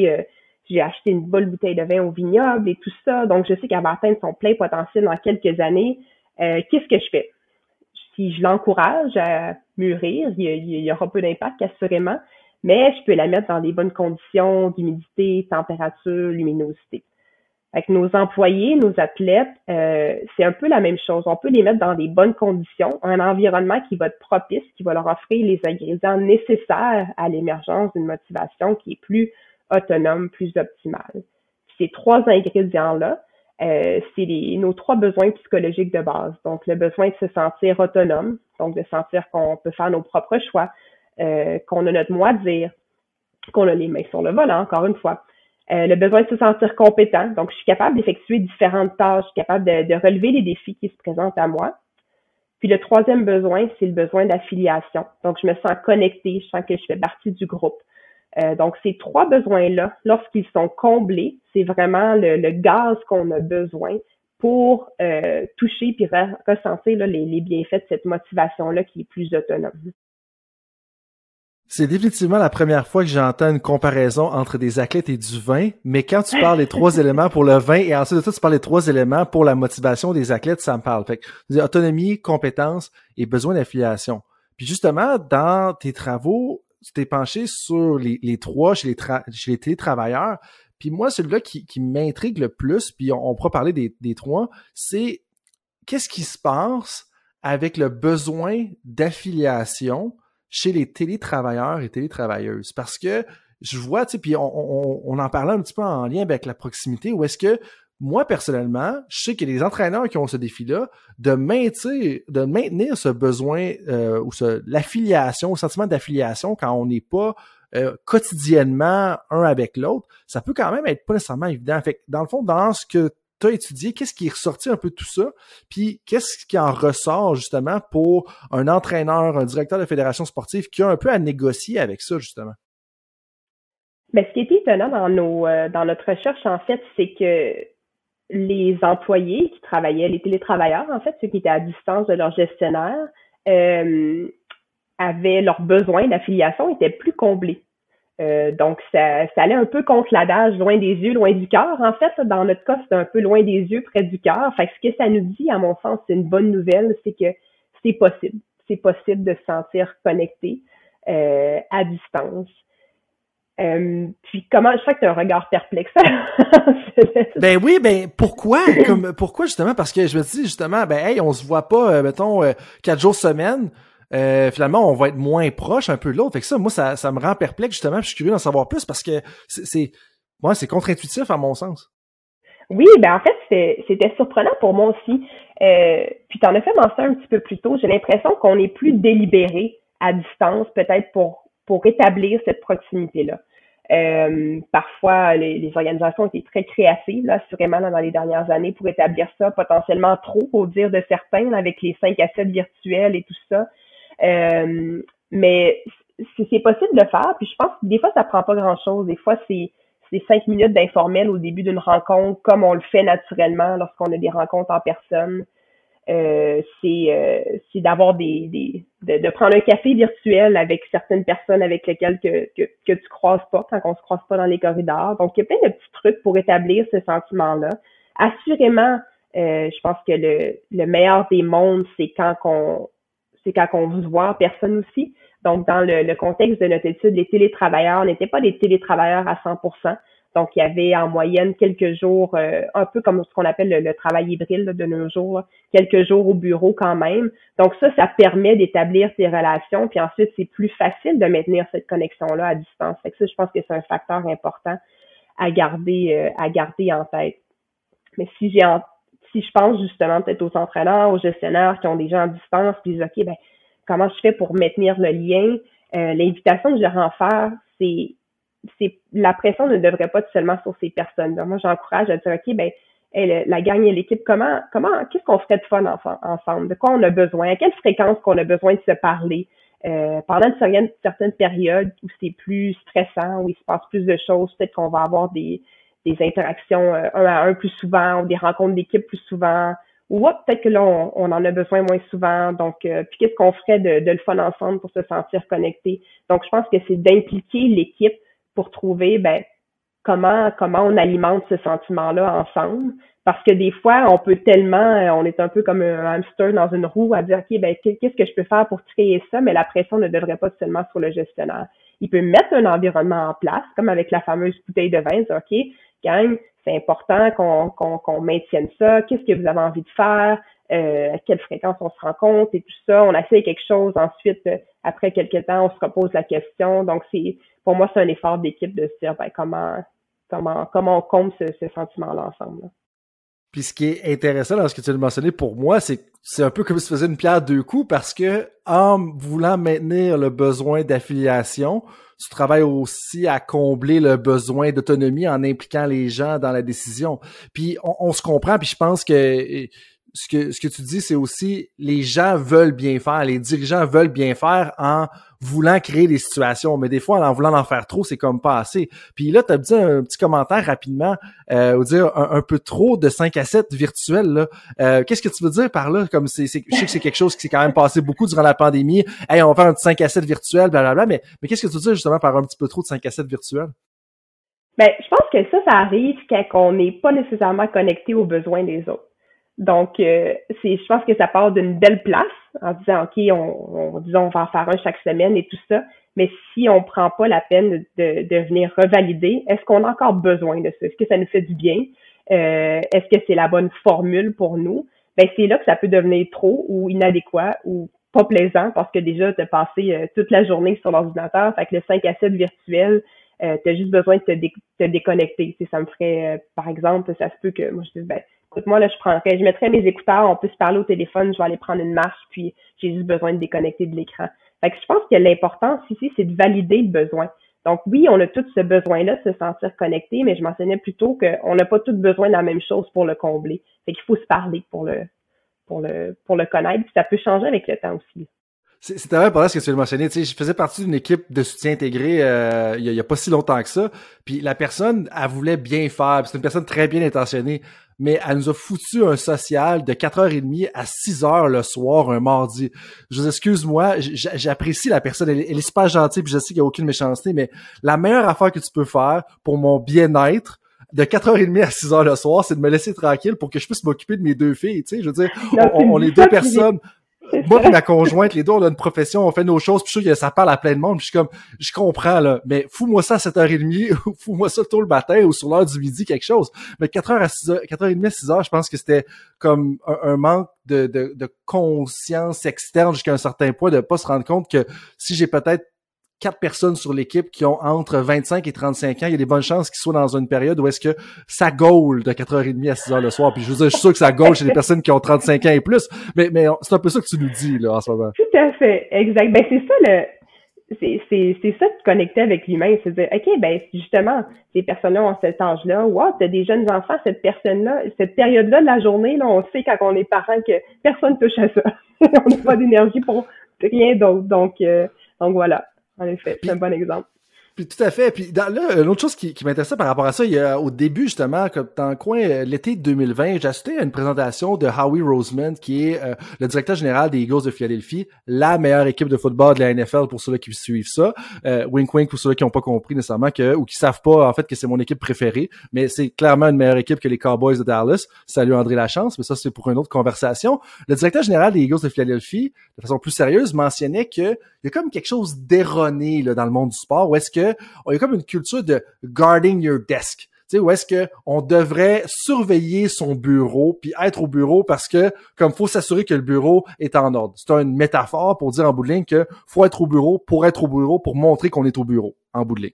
j'ai acheté une bonne bouteille de vin au vignoble et tout ça. Donc, je sais qu'elle va atteindre son plein potentiel dans quelques années. Euh, qu'est-ce que je fais? Si je l'encourage à mûrir, il y, aura peu d'impact, assurément, mais je peux la mettre dans des bonnes conditions d'humidité, température, luminosité. Avec nos employés, nos athlètes, euh, c'est un peu la même chose. On peut les mettre dans des bonnes conditions, un environnement qui va être propice, qui va leur offrir les ingrédients nécessaires à l'émergence d'une motivation qui est plus autonome, plus optimale. Ces trois ingrédients-là, euh, c'est nos trois besoins psychologiques de base. Donc, le besoin de se sentir autonome, donc de sentir qu'on peut faire nos propres choix, euh, qu'on a notre mot à dire, qu'on a les mains sur le volant, encore une fois. Euh, le besoin de se sentir compétent, donc je suis capable d'effectuer différentes tâches, je suis capable de, de, relever les défis qui se présentent à moi. Puis le troisième besoin, c'est le besoin d'affiliation. Donc, je me sens connectée, je sens que je fais partie du groupe. Euh, donc, ces trois besoins-là, lorsqu'ils sont comblés, c'est vraiment le, gaz qu'on a besoin pour euh, toucher puis ressentir les, bienfaits de cette motivation-là qui est plus autonome. C'est définitivement la première fois que j'entends une comparaison entre des athlètes et du vin, mais quand tu parles des trois [laughs] éléments pour le vin et ensuite de ça, tu parles des trois éléments pour la motivation des athlètes, ça me parle. Fait que, autonomie, compétence et besoin d'affiliation. Puis justement, dans tes travaux, tu t'es penché sur les, trois chez les, chez les télétravailleurs. Puis moi, celui-là qui, m'intrigue le plus, puis on, pourra parler des, des trois, c'est qu'est-ce qui se passe avec le besoin d'affiliation chez les télétravailleurs et télétravailleuses. Parce que je vois, tu sais, puis on, on, en parlait un petit peu en lien avec la proximité, où est-ce que moi, personnellement, je sais qu'il y a des entraîneurs qui ont ce défi-là de maintenir, de maintenir ce besoin euh, ou ce, l'affiliation, le sentiment d'affiliation quand on n'est pas euh, quotidiennement un avec l'autre. Ça peut quand même être pas nécessairement évident. Fait dans le fond, dans ce que tu as étudié, qu'est-ce qui est ressorti un peu de tout ça? Puis qu'est-ce qui en ressort justement pour un entraîneur, un directeur de fédération sportive qui a un peu à négocier avec ça, justement? Ben, ce qui est étonnant dans nos euh, dans notre recherche, en fait, c'est que les employés qui travaillaient, les télétravailleurs, en fait, ceux qui étaient à distance de leur gestionnaire, euh, avaient leurs besoins d'affiliation étaient plus comblés. Euh, donc, ça, ça allait un peu contre l'adage loin des yeux, loin du cœur. En fait, dans notre cas, c'est un peu loin des yeux, près du cœur. Fait que ce que ça nous dit, à mon sens, c'est une bonne nouvelle, c'est que c'est possible. C'est possible de se sentir connecté euh, à distance. Euh, puis comment je sais que tu as un regard perplexe. [laughs] ben oui, ben pourquoi? Pourquoi justement? Parce que je me dis justement ben hey, on se voit pas euh, mettons euh, quatre jours semaine. Finalement, on va être moins proche un peu de l'autre. Fait que ça, moi, ça, ça me rend perplexe justement. je suis curieux d'en savoir plus parce que c'est, moi, c'est contre-intuitif à mon sens. Oui, ben en fait, c'était surprenant pour moi aussi. puis tu en as fait mention un petit peu plus tôt. J'ai l'impression qu'on est plus délibéré à distance, peut-être pour pour établir cette proximité-là. Euh, parfois, les, les, organisations été très créatives, là, assurément, dans les dernières années, pour établir ça, potentiellement trop, au dire de certains, avec les 5 à 7 virtuels et tout ça. Euh, mais c'est possible de le faire, puis je pense que des fois, ça prend pas grand-chose. Des fois, c'est c'est cinq minutes d'informel au début d'une rencontre, comme on le fait naturellement lorsqu'on a des rencontres en personne. Euh, euh, c'est d'avoir des, des de, de, prendre un café virtuel avec certaines personnes avec lesquelles que, que, que tu croises pas quand on se croise pas dans les corridors. Donc, il y a plein de petits trucs pour établir ce sentiment-là. Assurément, euh, je pense que le, le meilleur des mondes, c'est quand qu'on c'est quand on vous voit personne aussi. Donc, dans le, contexte de notre étude, les télétravailleurs n'étaient pas des télétravailleurs à 100%. Donc, il y avait en moyenne quelques jours, euh, un peu comme ce qu'on appelle le, travail hybride de nos jours, quelques jours au bureau quand même. Donc, ça, ça permet d'établir ces relations. Puis ensuite, c'est plus facile de maintenir cette connexion-là à distance. Fait ça, je pense que c'est un facteur important à garder, euh, à garder en tête. Mais si j'ai si je pense justement peut-être aux entraîneurs, aux gestionnaires qui ont des gens à distance, puis disent OK, ben comment je fais pour maintenir le lien? Euh, l'invitation que je leur en faire, c'est c'est la pression ne devrait pas être seulement sur ces personnes-là. Moi, j'encourage à dire, OK, ben, la gang et l'équipe, comment, comment, qu'est-ce qu'on ferait de fun ensemble? De quoi on a besoin? À quelle fréquence qu'on a besoin de se parler? Euh, pendant une certaine, certaine période où c'est plus stressant, où il se passe plus de choses, peut-être qu'on va avoir des, des interactions euh, un à un plus souvent, ou des rencontres d'équipe plus souvent, ou peut-être que là, on, en a besoin moins souvent. Donc, euh, puis qu'est-ce qu'on ferait de, de le fun ensemble pour se sentir connecté? Donc, je pense que c'est d'impliquer l'équipe pour trouver ben, comment, comment on alimente ce sentiment-là ensemble. Parce que des fois, on peut tellement, euh, on est un peu comme un hamster dans une roue à dire, OK, ben, qu'est-ce que je peux faire pour créer ça? Mais la pression ne devrait pas seulement sur le gestionnaire. Il peut mettre un environnement en place, comme avec la fameuse bouteille de vin, OK, gang, c'est important qu'on maintienne ça. Qu'est-ce que vous avez envie de faire? Euh, à quelle fréquence on se rencontre et tout ça. On fait quelque chose. Ensuite, euh, après quelques temps, on se repose la question. Donc, c'est pour moi, c'est un effort d'équipe de se dire ben, comment, comment, comment on compte ce, sentiment-là ensemble. Puis ce qui est intéressant dans ce que tu as mentionné pour moi, c'est c'est un peu comme si tu faisais une pierre deux coups parce que en voulant maintenir le besoin d'affiliation, tu travailles aussi à combler le besoin d'autonomie en impliquant les gens dans la décision. Puis on, on se comprend, puis je pense que ce que, ce que tu dis, c'est aussi les gens veulent bien faire, les dirigeants veulent bien faire en voulant créer des situations, mais des fois, en voulant en faire trop, c'est comme pas assez. Puis là, tu as dit un petit commentaire rapidement, euh, dire un, peu trop de 5 à 7 virtuels. Là. Euh, qu'est-ce que tu veux dire par là? Comme c'est, je sais que c'est quelque chose qui s'est quand même passé beaucoup durant la pandémie. Hey, on va faire un petit 5 à 7 virtuel, blablabla, mais, mais qu'est-ce que tu veux dire justement par un petit peu trop de 5 à 7 virtuels? Ben, je pense que ça, ça arrive quand on n'est pas nécessairement connecté aux besoins des autres. Donc, euh, c'est, je pense que ça part d'une belle place en disant, OK, on, on, disons, on va en faire un chaque semaine et tout ça. Mais si on prend pas la peine de, de venir revalider, est-ce qu'on a encore besoin de ça? Est-ce que ça nous fait du bien? Euh, est-ce que c'est la bonne formule pour nous? Ben, c'est là que ça peut devenir trop ou inadéquat ou pas plaisant parce que déjà, tu as passé euh, toute la journée sur l'ordinateur. Fait que le 5 à 7 virtuel, euh, tu as juste besoin de te, te déconnecter. Tu ça me ferait, par exemple, ça se peut que moi je dis, ben, moi, là, je prendrais, je mettrais mes écouteurs, on peut se parler au téléphone, je vais aller prendre une marche, puis j'ai juste besoin de déconnecter de l'écran. Fait que je pense que l'importance ici, c'est de valider le besoin. Donc oui, on a tout ce besoin-là de se sentir connecté, mais je mentionnais plutôt qu'on n'a pas tout besoin de la même chose pour le combler. Fait qu'il faut se parler pour le, pour le, pour le connaître, puis ça peut changer avec le temps aussi. C'est vrai pour ce que tu as mentionné. Tu sais, je faisais partie d'une équipe de soutien intégré euh, il, y a, pas si longtemps que ça. Puis la personne, elle voulait bien faire. C'est une personne très bien intentionnée mais elle nous a foutu un social de 4h30 à 6h le soir un mardi. Je vous excuse-moi, j'apprécie la personne, elle, est super gentille, puis je sais qu'il n'y a aucune méchanceté, mais la meilleure affaire que tu peux faire pour mon bien-être, de 4h30 à 6h le soir, c'est de me laisser tranquille pour que je puisse m'occuper de mes deux filles, tu sais, je veux dire, on, est deux personnes moi et ma conjointe, les deux, on a une profession, on fait nos choses, puis je suis sûr que ça parle à plein de monde, puis je suis comme, je comprends, là, mais fous-moi ça à 7h30, [laughs] ou fous-moi ça tôt le matin, ou sur l'heure du midi, quelque chose. Mais 4h à 6h, 4h30 à 6h, je pense que c'était comme un, manque de, de, de conscience externe jusqu'à un certain point, de pas se rendre compte que si j'ai peut-être quatre personnes sur l'équipe qui ont entre 25 et 35 ans, il y a des bonnes chances qu'ils soient dans une période où est-ce que ça gaule de 4h30 à 6h le soir. Puis je veux dire, je suis sûr que ça gaule chez des personnes qui ont 35 ans et plus, mais, mais c'est un peu ça que tu nous dis là en ce moment. Tout à fait, exact. Ben c'est ça le c'est ça de connecter avec l'humain, c'est dire, OK, ben justement, ces personnes-là ont cet âge-là, wow, t'as des jeunes enfants, cette personne-là, cette période-là de la journée, là, on sait quand on est parent que personne touche à ça. [laughs] on n'a pas d'énergie pour rien d'autre. Donc, euh, donc voilà. En effet, c'est un bon exemple. Puis tout à fait. Puis là, une autre chose qui, qui m'intéressait par rapport à ça, il y a au début justement, comme dans le coin euh, l'été 2020, j'ai assisté à une présentation de Howie Roseman, qui est euh, le directeur général des Eagles de Philadelphie, la meilleure équipe de football de la NFL pour ceux qui suivent ça. Euh, wink wink pour ceux qui n'ont pas compris nécessairement que ou qui savent pas en fait que c'est mon équipe préférée, mais c'est clairement une meilleure équipe que les Cowboys de Dallas. Salut André Lachance, mais ça c'est pour une autre conversation. Le directeur général des Eagles de Philadelphie, de façon plus sérieuse, mentionnait que il y a comme quelque chose d'erroné là dans le monde du sport où est-ce que y a comme une culture de guarding your desk. Tu où est-ce que on devrait surveiller son bureau puis être au bureau parce que comme faut s'assurer que le bureau est en ordre. C'est une métaphore pour dire en bout de ligne que faut être au bureau pour être au bureau pour montrer qu'on est au bureau en bout de ligne.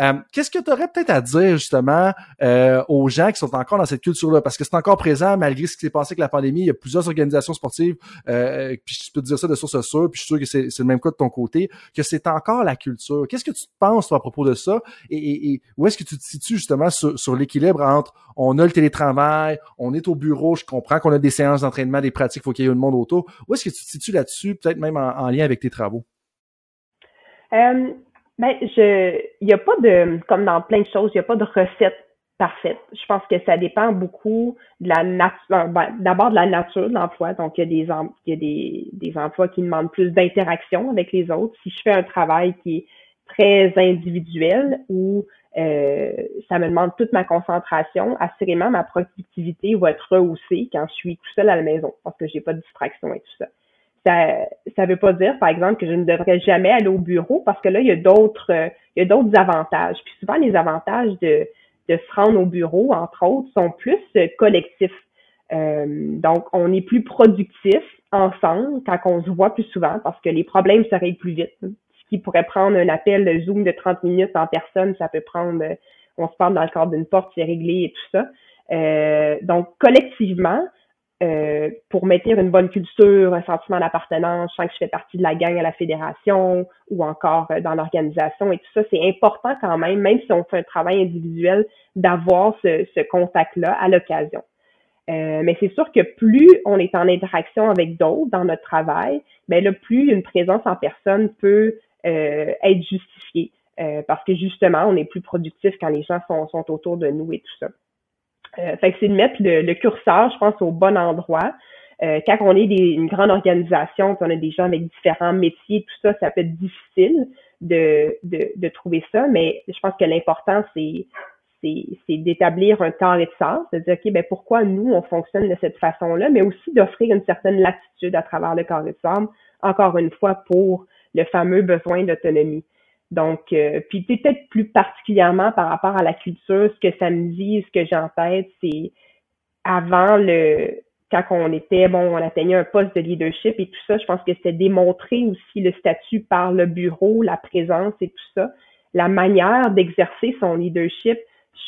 Euh, qu'est-ce que tu aurais peut-être à dire justement euh, aux gens qui sont encore dans cette culture-là? Parce que c'est encore présent malgré ce qui s'est passé avec la pandémie. Il y a plusieurs organisations sportives, euh, puis je peux te dire ça de source sûre, puis je suis sûr que c'est le même cas de ton côté, que c'est encore la culture. Qu'est-ce que tu penses toi, à propos de ça? Et, où est-ce que tu te situes justement sur, l'équilibre entre on a le télétravail, on est au bureau, je comprends qu'on a des séances d'entraînement, des pratiques, il faut qu'il y ait le monde autour. Où est-ce que tu te situes là-dessus, peut-être même en, lien avec tes travaux? Ben, je, il n'y a pas de, comme dans plein de choses, il n'y a pas de recette parfaite. Je pense que ça dépend beaucoup de la nature, ben, d'abord de la nature de l'emploi. Donc, il y a des, il y a des, des emplois qui demandent plus d'interaction avec les autres. Si je fais un travail qui est très individuel ou euh, ça me demande toute ma concentration, assurément ma productivité va être rehaussée quand je suis tout seul à la maison parce que j'ai pas de distraction et tout ça ça ça veut pas dire, par exemple, que je ne devrais jamais aller au bureau parce que là, il y a d'autres euh, il y a d'autres avantages. Puis souvent, les avantages de, de se rendre au bureau, entre autres, sont plus euh, collectifs. Euh, donc, on est plus productif ensemble quand on se voit plus souvent parce que les problèmes se règlent plus vite. Ce qui pourrait prendre un appel Zoom de 30 minutes en personne, ça peut prendre, on se parle dans le cadre d'une porte, c'est réglé et tout ça. donc, collectivement, euh, pour maintenir une bonne culture, un sentiment d'appartenance, je sens que je fais partie de la gang à la fédération ou encore euh, dans l'organisation et tout ça, c'est important quand même, même si on fait un travail individuel, d'avoir ce, ce contact-là à l'occasion. Euh, mais c'est sûr que plus on est en interaction avec d'autres dans notre travail, ben là, plus une présence en personne peut euh, être justifiée. parce que justement, on est plus productif quand les gens sont, sont autour de nous et tout ça. Euh, c'est de mettre le, curseur, je pense, au bon endroit. Euh, quand on est des, une grande organisation, on a des gens avec différents métiers, tout ça, ça peut être difficile de, de, de trouver ça, mais je pense que l'important, c'est c'est d'établir un temps et de sens, de dire, OK, ben pourquoi nous, on fonctionne de cette façon-là, mais aussi d'offrir une certaine latitude à travers le carré de sable, encore une fois, pour le fameux besoin d'autonomie. Donc, euh, puis peut-être plus particulièrement par rapport à la culture, ce que ça me dit, ce que j'ai c'est avant le quand on était, bon, on atteignait un poste de leadership et tout ça, je pense que c'était démontrer aussi le statut par le bureau, la présence et tout ça. La manière d'exercer son leadership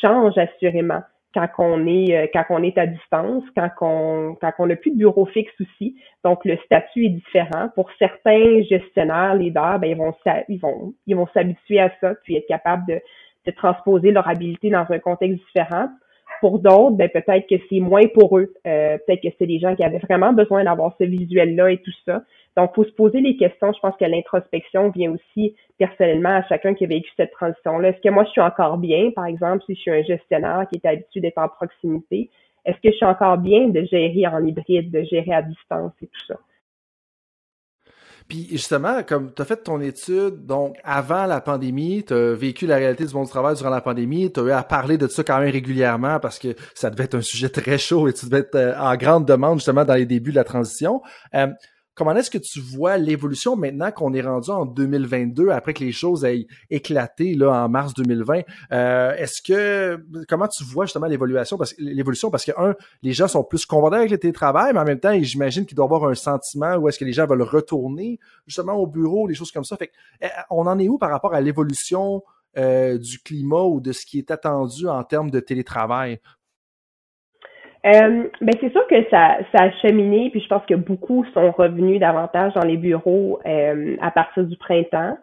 change assurément quand on est euh, quand est à distance, quand on quand on n'a plus de bureau fixe aussi. Donc le statut est différent. Pour certains gestionnaires, leaders, ben ils vont ils vont s'habituer à ça, puis être capables de, de transposer leur habilité dans un contexte différent. Pour d'autres, ben peut-être que c'est moins pour eux. Euh, peut-être que c'est des gens qui avaient vraiment besoin d'avoir ce visuel-là et tout ça. Donc, faut se poser les questions. Je pense que l'introspection vient aussi personnellement à chacun qui a vécu cette transition-là. Est-ce que moi, je suis encore bien, par exemple, si je suis un gestionnaire qui est habitué d'être en proximité? Est-ce que je suis encore bien de gérer en hybride, de gérer à distance et tout ça? Puis justement, comme tu as fait ton étude, donc avant la pandémie, tu as vécu la réalité du monde du travail durant la pandémie, tu as eu à parler de ça quand même régulièrement parce que ça devait être un sujet très chaud et tu devais être euh, en grande demande justement dans les débuts de la transition. Euh, comment est-ce que tu vois l'évolution maintenant qu'on est rendu en 2022, après que les choses aient éclaté là, en mars 2020? Euh, est-ce que, comment tu vois justement l'évolution? Parce, l'évolution, parce que, un, les gens sont plus convaincus avec le télétravail, mais en même temps, j'imagine qu'il doit y avoir un sentiment où est-ce que les gens veulent retourner justement au bureau, des choses comme ça. Fait eh, on en est où par rapport à l'évolution euh, du climat ou de ce qui est attendu en termes de télétravail? Euh, ben c'est sûr que ça, ça a cheminé, puis je pense que beaucoup sont revenus davantage dans les bureaux euh, à partir du printemps.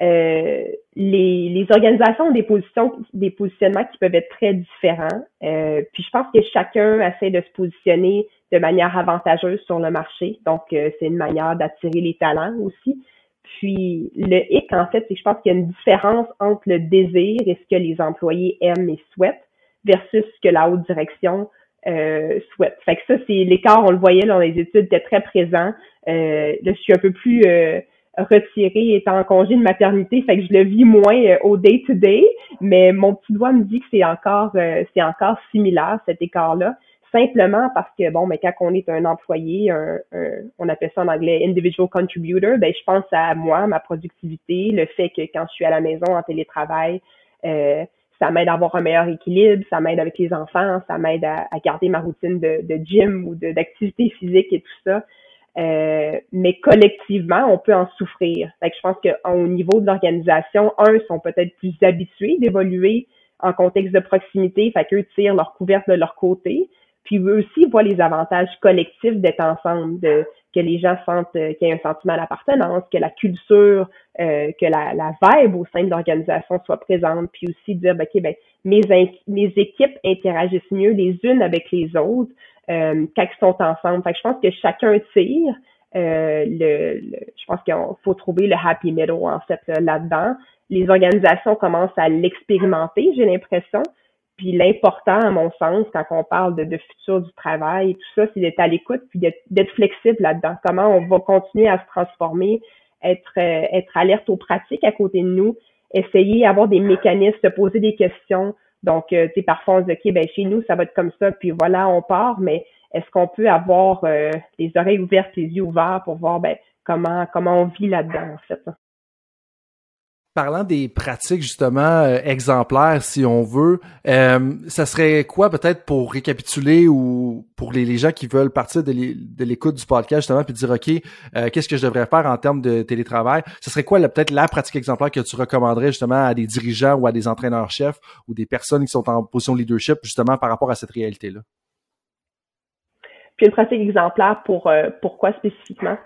Euh, les, les organisations ont des positions, des positionnements qui peuvent être très différents. Euh, puis je pense que chacun essaie de se positionner de manière avantageuse sur le marché. Donc, c'est une manière d'attirer les talents aussi. Puis le hic, en fait, c'est que je pense qu'il y a une différence entre le désir et ce que les employés aiment et souhaitent versus ce que la haute direction euh. Fait que ça, c'est l'écart, on le voyait dans les études, était très présent. Euh, là, je suis un peu plus euh, retirée étant en congé de maternité, fait que je le vis moins euh, au day-to-day, mais mon petit doigt me dit que c'est encore euh, c'est encore similaire, cet écart-là. Simplement parce que, bon, mais quand on est un employé, un, on appelle ça en anglais individual contributor, ben je pense à moi, ma productivité, le fait que quand je suis à la maison en télétravail, euh, ça m'aide à avoir un meilleur équilibre, ça m'aide avec les enfants, ça m'aide à, garder ma routine de, de gym ou d'activité physique et tout ça. Euh, mais collectivement, on peut en souffrir. Fait que je pense qu'au niveau de l'organisation, un, sont peut-être plus habitués d'évoluer en contexte de proximité, fait qu'eux tirent leur couverte de leur côté. Puis eux aussi voient les avantages collectifs d'être ensemble, de que les gens sentent euh, qu'il y a un sentiment d'appartenance, que la culture, euh, que la, vibe au sein de l'organisation soit présente, puis aussi dire, ben, ok, ben, mes, équipes interagissent mieux les unes avec les autres euh, quand ils sont ensemble. Je pense que chacun tire. Euh, le, je pense qu'il faut trouver le happy middle en fait là-dedans. Les organisations commencent à l'expérimenter, j'ai l'impression. Puis l'important, à mon sens, quand on parle de, de futur du travail et tout ça, c'est d'être à l'écoute puis d'être flexible là-dedans. Comment on va continuer à se transformer, être, euh, être alerte aux pratiques à côté de nous, essayer d'avoir des mécanismes, se poser des questions. Donc, euh, tu sais, parfois on se dit, OK, ben chez nous, ça va être comme ça, puis voilà, on part, mais est-ce qu'on peut avoir euh, les oreilles ouvertes, les yeux ouverts pour voir ben, comment, comment on vit là-dedans, en fait? Parlant des pratiques justement euh, exemplaires, si on veut, euh, ça serait quoi peut-être pour récapituler ou pour les, gens qui veulent partir de l'écoute du podcast justement puis dire ok, euh, qu'est-ce que je devrais faire en termes de télétravail? Ça serait quoi peut-être la pratique exemplaire que tu recommanderais justement à des dirigeants ou à des entraîneurs-chefs ou des personnes qui sont en position de leadership justement par rapport à cette réalité-là? Puis une pratique exemplaire pour pourquoi spécifiquement?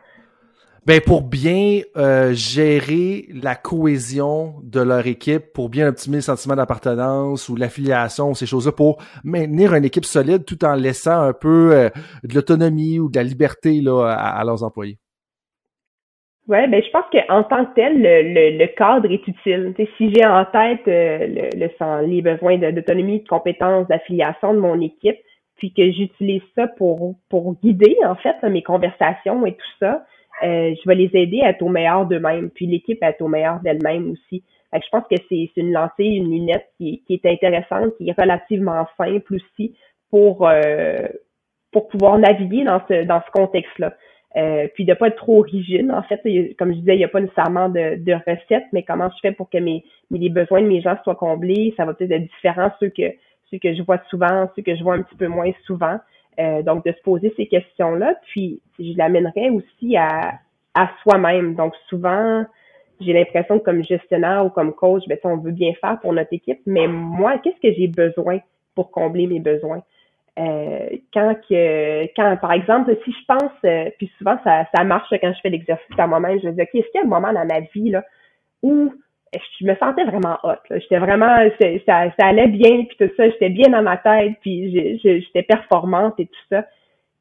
Ben pour bien euh, gérer la cohésion de leur équipe, pour bien optimiser le sentiment d'appartenance ou l'affiliation, ces choses-là, pour maintenir une équipe solide tout en laissant un peu euh, de l'autonomie ou de la liberté là, à, leurs employés. Ouais, ben je pense qu'en tant que tel, le, le, cadre est utile. si j'ai en tête euh, le, le, les besoins d'autonomie, de, compétences, d'affiliation de mon équipe, puis que j'utilise ça pour pour guider en fait mes conversations et tout ça, euh, je vais les aider à être au meilleur d'eux-mêmes, puis l'équipe à être au meilleur d'elle-même aussi. je pense que c'est une lancée, une lunette qui, qui, est intéressante, qui est relativement simple aussi pour euh, pour pouvoir naviguer dans ce dans ce contexte-là. Euh, puis de pas être trop rigide. En fait, comme je disais, il n'y a pas nécessairement de, de recette, mais comment je fais pour que mes, les besoins de mes gens soient comblés, ça va peut-être être différent ceux que ceux que je vois souvent, ceux que je vois un petit peu moins souvent. Euh, donc, de se poser ces questions-là. Puis, je l'amènerais aussi à, à soi-même. Donc, souvent, j'ai l'impression que comme gestionnaire ou comme coach, ben, on veut bien faire pour notre équipe, mais moi, qu'est-ce que j'ai besoin pour combler mes besoins? Euh, quand que quand par exemple si je pense euh, puis souvent ça, ça marche quand je fais l'exercice à moi-même je me dis ok est-ce qu'il y a un moment dans ma vie là où je me sentais vraiment hot. J'étais vraiment, ça, ça allait bien, puis tout ça, j'étais bien dans ma tête, puis j'étais performante et tout ça.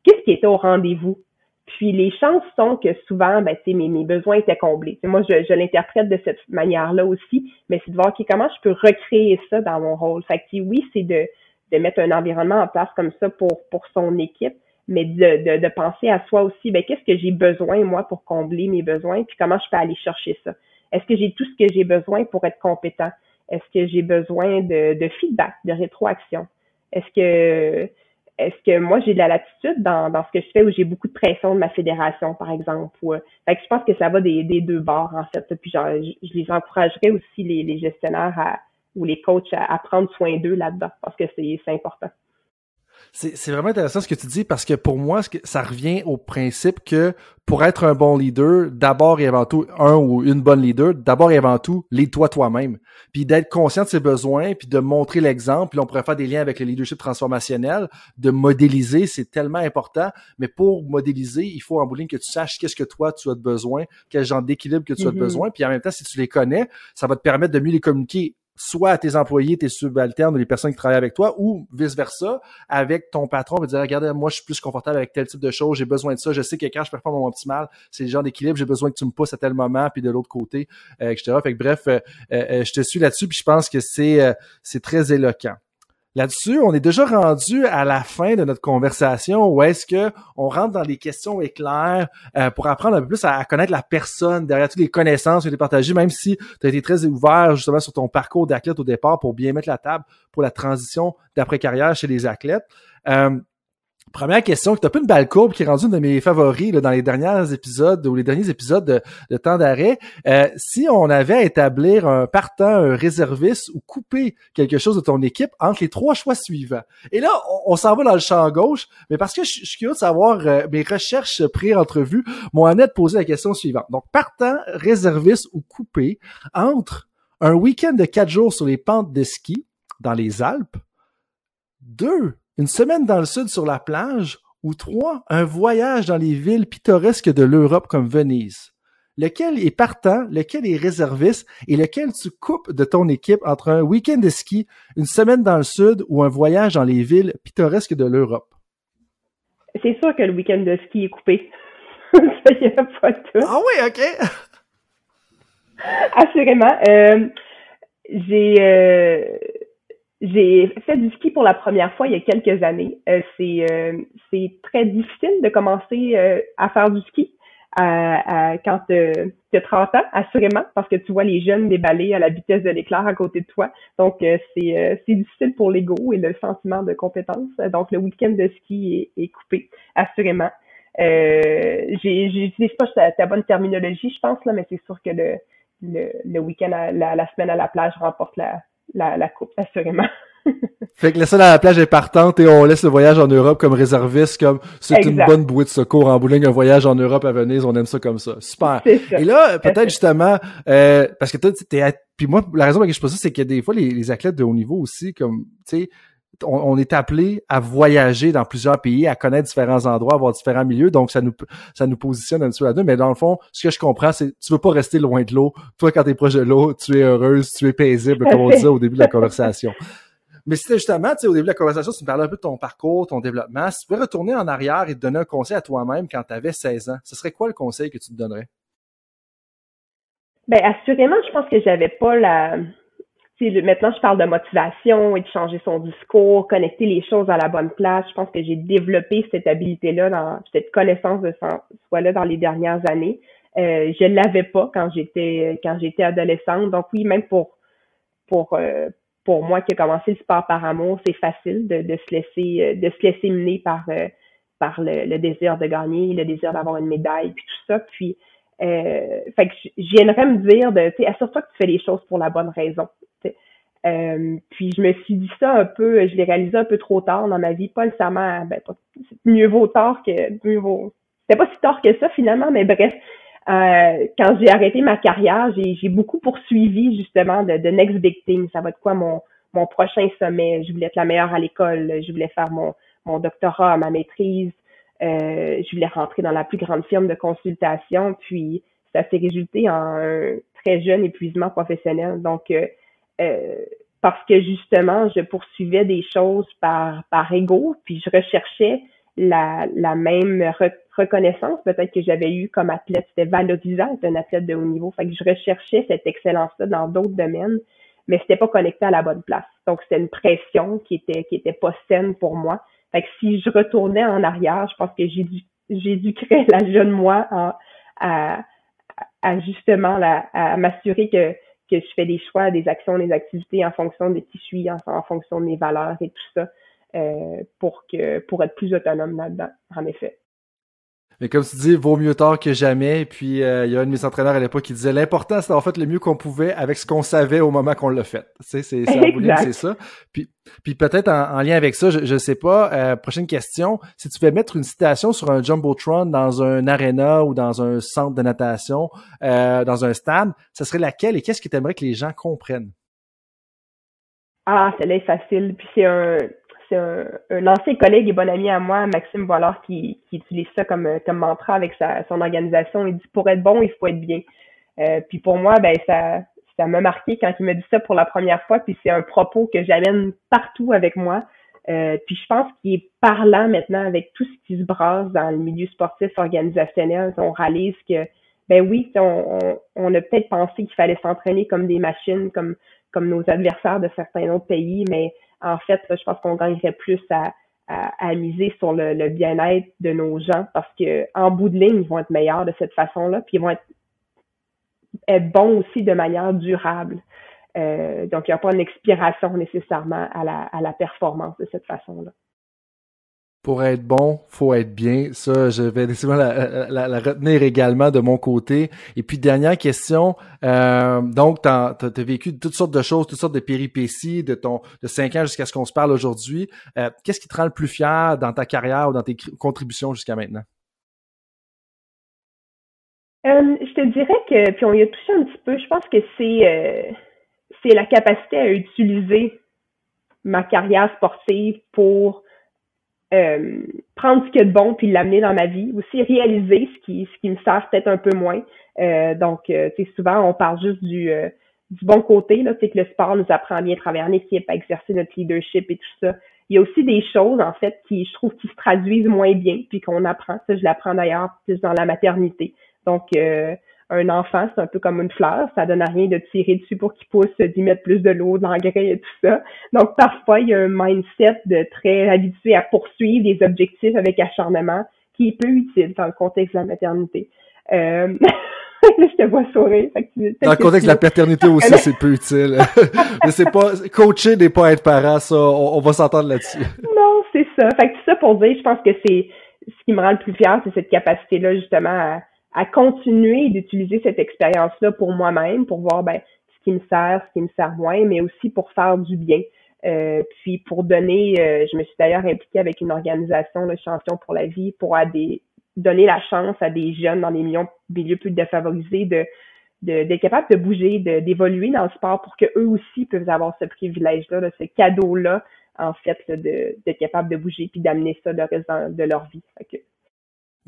Qu'est-ce qui était au rendez-vous? Puis les chances sont que souvent, ben, mes, mes besoins étaient comblés. moi, je, je l'interprète de cette manière-là aussi, mais c'est de voir comment je peux recréer ça dans mon rôle? Fait que oui, c'est de, de mettre un environnement en place comme ça pour, pour son équipe, mais de, de, de penser à soi aussi, ben, qu'est-ce que j'ai besoin, moi, pour combler mes besoins, puis comment je peux aller chercher ça? Est-ce que j'ai tout ce que j'ai besoin pour être compétent? Est-ce que j'ai besoin de, feedback, de rétroaction? Est-ce que est-ce que moi j'ai de la latitude dans, dans ce que je fais où j'ai beaucoup de pression de ma fédération, par exemple. Ou, fait que je pense que ça va des, deux bords, en fait. Puis je, les encouragerais aussi, les, gestionnaires ou les coachs à prendre soin d'eux là-dedans, parce que c'est important. C'est vraiment intéressant ce que tu dis parce que pour moi, ça revient au principe que pour être un bon leader, d'abord et avant tout, un ou une bonne leader, d'abord et avant tout, lead-toi toi-même. Puis d'être conscient de ses besoins, puis de montrer l'exemple. Puis on pourrait faire des liens avec le leadership transformationnel, de modéliser, c'est tellement important. Mais pour modéliser, il faut en bout que tu saches qu'est-ce que toi tu as besoin, quel genre d'équilibre que tu as mm-hmm. besoin. Puis en même temps, si tu les connais, ça va te permettre de mieux les communiquer soit à tes employés, tes subalternes les personnes qui travaillent avec toi, ou vice-versa, avec ton patron, va dire, regardez, moi, je suis plus confortable avec tel type de choses, j'ai besoin de ça, je sais que quand je performe mon optimal, c'est le genre d'équilibre, j'ai besoin que tu me pousses à tel moment, puis de l'autre côté, euh, etc. Fait que bref, euh, euh, je te suis là-dessus, puis je pense que c'est c'est très éloquent. Là-dessus, on est déjà rendu à la fin de notre conversation où est-ce que on rentre dans les questions éclairs euh, pour apprendre un peu plus à, connaître la personne derrière toutes les connaissances que tu as partagées, même si tu as été très ouvert justement sur ton parcours d'athlète au départ pour bien mettre la table pour la transition d'après-carrière chez les athlètes. Euh, Première question, tu as peu une balle courbe qui est rendue une de mes favoris dans les derniers épisodes ou les derniers épisodes de, temps d'arrêt. Euh, si on avait à établir un partant, un réserviste ou couper quelque chose de ton équipe entre les trois choix suivants. Et là, on, s'en va dans le champ gauche, mais parce que je, suis curieux de savoir euh, mes recherches pré-entrevues m'ont amené à la question suivante. Donc, partant, réserviste ou coupé entre un week-end de quatre jours sur les pentes de ski dans les Alpes, deux une semaine dans le sud sur la plage, ou trois, un voyage dans les villes pittoresques de l'Europe comme Venise. Lequel est partant, lequel est réserviste et lequel tu coupes de ton équipe entre un week-end de ski, une semaine dans le sud ou un voyage dans les villes pittoresques de l'Europe? C'est sûr que le week-end de ski est coupé. [laughs] Ça y a pas tout. Ah oui, ok. Assurément. Euh, j'ai euh, j'ai fait du ski pour la première fois il y a quelques années. Euh, c'est euh, c'est très difficile de commencer euh, à faire du ski quand tu as 30 ans, assurément, parce que tu vois les jeunes déballer à la vitesse de l'éclair à côté de toi. Donc, c'est c'est difficile pour l'ego et le sentiment de compétence. Donc, le week-end de ski est, coupé, assurément. Euh, J'utilise pas ta, bonne terminologie, je pense, là, mais c'est sûr que le, le, week-end, la semaine à la plage remporte la, la, la coupe, assurément. [laughs] fait que la seule à la plage est partante et on laisse le voyage en Europe comme réserviste, comme c'est une bonne bouée de secours en Boulogne, un voyage en Europe à Venise, on aime ça comme ça. Super. Et là, peut-être [laughs] justement, euh, parce que toi, t'es, puis moi, la raison pour laquelle je pose ça, c'est que des fois, les, les athlètes de haut niveau aussi, comme, tu sais, on, est appelé à voyager dans plusieurs pays, à connaître différents endroits, avoir différents milieux. Donc, ça nous, ça nous positionne un petit peu là-dedans. Mais dans le fond, ce que je comprends, c'est tu veux pas rester loin de l'eau. Toi, quand tu es proche de l'eau, tu es heureuse, tu es paisible, comme on disait au début de la [laughs] conversation. Mais c'était justement, tu sais, au début de la conversation, tu me parlais un peu de ton parcours, ton développement. Si tu pouvais retourner en arrière et te donner un conseil à toi-même quand tu avais 16 ans, ce serait quoi le conseil que tu te donnerais? Ben, assurément, je pense que j'avais pas la, maintenant, je parle de motivation et de changer son discours, connecter les choses à la bonne place. Je pense que j'ai développé cette habilité-là, cette connaissance de soi-là dans les dernières années. Euh, je l'avais pas quand j'étais quand j'étais adolescente. Donc oui, même pour pour euh, pour moi qui ai commencé le sport par amour, c'est facile de, se laisser euh, de se laisser mener par euh, par le, désir de gagner, le désir d'avoir une médaille, puis tout ça. Puis euh, fait que j'aimerais me dire de, assure-toi que tu fais les choses pour la bonne raison. Euh, puis je me suis dit ça un peu, je l'ai réalisé un peu trop tard dans ma vie, pas nécessairement, ben, pas, mieux vaut tard que mieux vaut. C'était pas si tard que ça finalement, mais bref, euh, quand j'ai arrêté ma carrière, j'ai beaucoup poursuivi justement de, de next big thing. Ça va être quoi mon mon prochain sommet? Je voulais être la meilleure à l'école, je voulais faire mon mon doctorat, ma maîtrise, euh, je voulais rentrer dans la plus grande firme de consultation. Puis ça s'est résulté en un très jeune épuisement professionnel. Donc euh, euh, parce que justement, je poursuivais des choses par, par ego, puis je recherchais la, même reconnaissance peut-être que j'avais eu comme athlète. C'était valorisant d'être un athlète de haut niveau. Fait que je recherchais cette excellence-là dans d'autres domaines, mais c'était pas connecté à la bonne place. Donc, c'était une pression qui était, pas saine pour moi. Fait que si je retournais en arrière, je pense que créer la jeune moi à, justement à m'assurer que que je fais des choix, des actions, des activités en fonction de qui je en, fonction de mes valeurs et tout ça. pour que pour être plus autonome là-dedans, en effet. Mais comme tu dis, vaut mieux tard que jamais. Puis euh, il y a un de mes entraîneurs à l'époque qui disait l'important c'est d'avoir fait le mieux qu'on pouvait avec ce qu'on savait au moment qu'on l'a fait. Tu sais, c'est c'est ça. Puis puis peut-être en, lien avec ça, je, je sais pas. Euh, prochaine question, si tu veux mettre une citation sur un jumbotron dans un arena ou dans un centre de natation, euh, dans un stade, ce serait laquelle et qu'est-ce que tu aimerais que les gens comprennent? Ah, celle-là est facile. Puis c'est un un, ancien collègue et bon ami à moi, Maxime Voilard, qui, utilise ça comme, comme mantra avec sa, son organisation. Il dit pour être bon, il faut être bien. Euh, puis pour moi, ben ça ça m'a marqué quand il m'a dit ça pour la première fois. Puis c'est un propos que j'amène partout avec moi. Euh, puis je pense qu'il est parlant maintenant avec tout ce qui se brasse dans le milieu sportif organisationnel. On réalise que ben oui, on, on, on a peut-être pensé qu'il fallait s'entraîner comme des machines, comme comme nos adversaires de certains autres pays, mais en fait, je pense qu'on gagnerait plus à, à, miser sur le, bien-être de nos gens parce que en bout de ligne, ils vont être meilleurs de cette façon-là, puis ils vont être, être bons aussi de manière durable. Euh, donc, il n'y a pas une expiration nécessairement à la, à la performance de cette façon-là pour être bon, faut être bien. Ça, je vais la, retenir également de mon côté. Et puis, dernière question. Euh, donc, tu as, vécu toutes sortes de choses, toutes sortes de péripéties de ton de 5 ans jusqu'à ce qu'on se parle aujourd'hui. Euh, qu'est-ce qui te rend le plus fier dans ta carrière ou dans tes contributions jusqu'à maintenant? Euh, je te dirais que, puis on y a touché un petit peu, je pense que c'est c'est la capacité à utiliser ma carrière sportive pour euh, prendre ce qu'il y a de bon puis l'amener dans ma vie, aussi réaliser ce qui ce qui me sert peut-être un peu moins. Euh, donc, euh, souvent on parle juste du euh, du bon côté là, c'est que le sport nous apprend à bien travailler en équipe, à exercer notre leadership et tout ça. Il y a aussi des choses en fait qui je trouve qui se traduisent moins bien puis qu'on apprend. Ça, je l'apprends d'ailleurs plus dans la maternité. Donc euh, un enfant, c'est un peu comme une fleur, ça donne à rien de tirer dessus pour qu'il pousse, d'y mettre plus de l'eau, de l'engrais et tout ça. Donc parfois, il y a un mindset de très habitué à poursuivre des objectifs avec acharnement qui est peu utile dans le contexte de la maternité. Euh... [laughs] je te vois sourire. Dans le contexte de la paternité [laughs] aussi, c'est peu utile. [laughs] Mais c'est pas coacher n'est pas être parent, ça. On, va s'entendre là-dessus. Non, c'est ça. Fait que tout ça pour dire, je pense que c'est ce qui me rend le plus fier, c'est cette capacité-là justement à, à continuer d'utiliser cette expérience-là pour moi-même, pour voir ben, ce qui me sert, ce qui me sert moins, mais aussi pour faire du bien. Euh, puis pour donner, euh, je me suis d'ailleurs impliquée avec une organisation, le Champion pour la vie, pour des, donner la chance à des jeunes dans des milieux, milieux plus défavorisés de d'être capables de bouger, d'évoluer dans le sport pour qu'eux aussi peuvent avoir ce privilège-là, ce cadeau-là, en fait, d'être capables de bouger puis d'amener ça le reste de leur vie.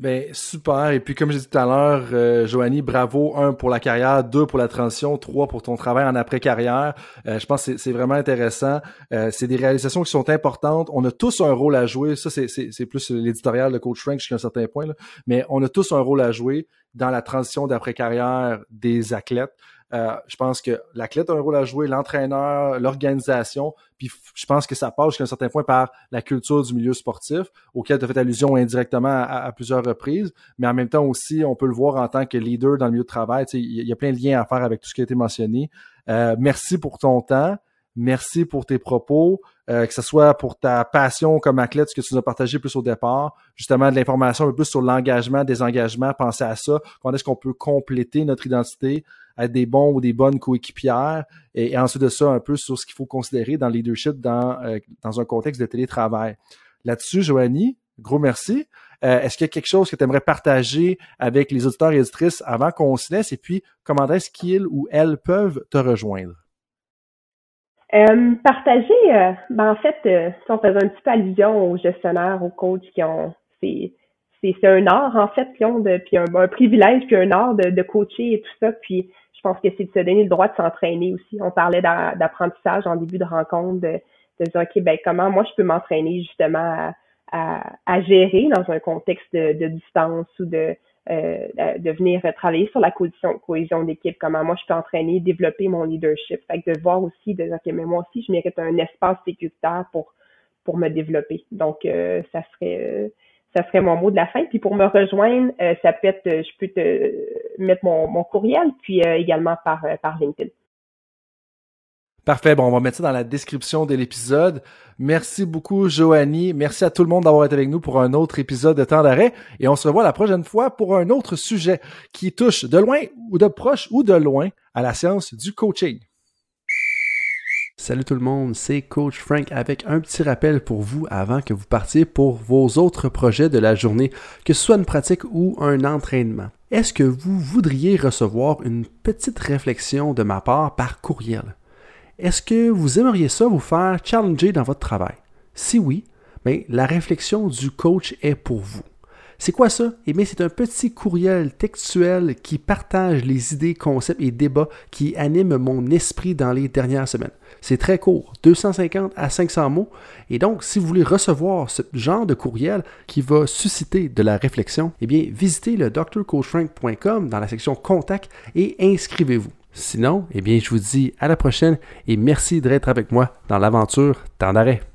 Ben super. Et puis comme j'ai dit tout à l'heure, euh, Joanie, bravo un pour la carrière, deux pour la transition, trois pour ton travail en après carrière. Euh, je pense que c'est vraiment intéressant. Euh, c'est des réalisations qui sont importantes. On a tous un rôle à jouer. Ça c'est plus l'éditorial de Coach Frank jusqu'à un certain point. Là. Mais on a tous un rôle à jouer dans la transition d'après carrière des athlètes. Euh, je pense que l'athlète a un rôle à jouer, l'entraîneur, l'organisation, puis je pense que ça passe jusqu'à un certain point par la culture du milieu sportif, auquel tu as fait allusion indirectement à, plusieurs reprises, mais en même temps aussi, on peut le voir en tant que leader dans le milieu de travail, il y a plein de liens à faire avec tout ce qui a été mentionné. Euh, merci pour ton temps. Merci pour tes propos, euh, que ce soit pour ta passion comme athlète, ce que tu nous as partagé plus au départ, justement de l'information un peu plus sur l'engagement, des engagements, penser à ça, comment est-ce qu'on peut compléter notre identité, être des bons ou des bonnes coéquipières, et, ensuite de ça, un peu sur ce qu'il faut considérer dans le leadership dans, euh, dans un contexte de télétravail. Là-dessus, Joanie, gros merci. Euh, est-ce qu'il y a quelque chose que tu aimerais partager avec les auditeurs et auditrices avant qu'on se laisse? Et puis, comment est-ce qu'ils ou elles peuvent te rejoindre? Euh, partager, ben en fait, euh, si on faisait un petit peu allusion aux gestionnaires, aux coachs qui ont, c'est, c'est, un art en fait, qui ont de, puis un, un, privilège, puis un art de, de coacher et tout ça. Puis pense que c'est de se donner le droit de s'entraîner aussi. On parlait d'apprentissage en début de rencontre, de, de dire ok, ben comment moi je peux m'entraîner justement à, gérer dans un contexte de, distance ou de euh, de venir travailler sur la cohésion, cohésion d'équipe, comment moi je peux entraîner, développer mon leadership. Fait que de voir aussi, de dire, OK, mais moi aussi, je mérite un espace sécuritaire pour, pour me développer. Donc, euh, ça serait euh, ça serait mon mot de la fin. Puis pour me rejoindre, ça peut être, je peux te mettre mon, courriel, puis également par, par LinkedIn. Parfait. Bon, on va mettre ça dans la description de l'épisode. Merci beaucoup, Joanie. Merci à tout le monde d'avoir été avec nous pour un autre épisode de Temps d'arrêt. Et on se revoit la prochaine fois pour un autre sujet qui touche de loin ou de proche ou de loin à la science du coaching. Salut tout le monde, c'est Coach Frank avec un petit rappel pour vous avant que vous partiez pour vos autres projets de la journée, que ce soit une pratique ou un entraînement. Est-ce que vous voudriez recevoir une petite réflexion de ma part par courriel? Est-ce que vous aimeriez ça vous faire challenger dans votre travail? Si oui, bien, la réflexion du coach est pour vous. C'est quoi ça? Eh bien, c'est un petit courriel textuel qui partage les idées, concepts et débats qui animent mon esprit dans les dernières semaines. C'est très court, 250 à 500 mots. Et donc, si vous voulez recevoir ce genre de courriel qui va susciter de la réflexion, eh bien, visitez le drcoachfrank.com dans la section Contact et inscrivez-vous. Sinon, eh bien, je vous dis à la prochaine et merci d'être avec moi dans l'aventure Temps d'arrêt.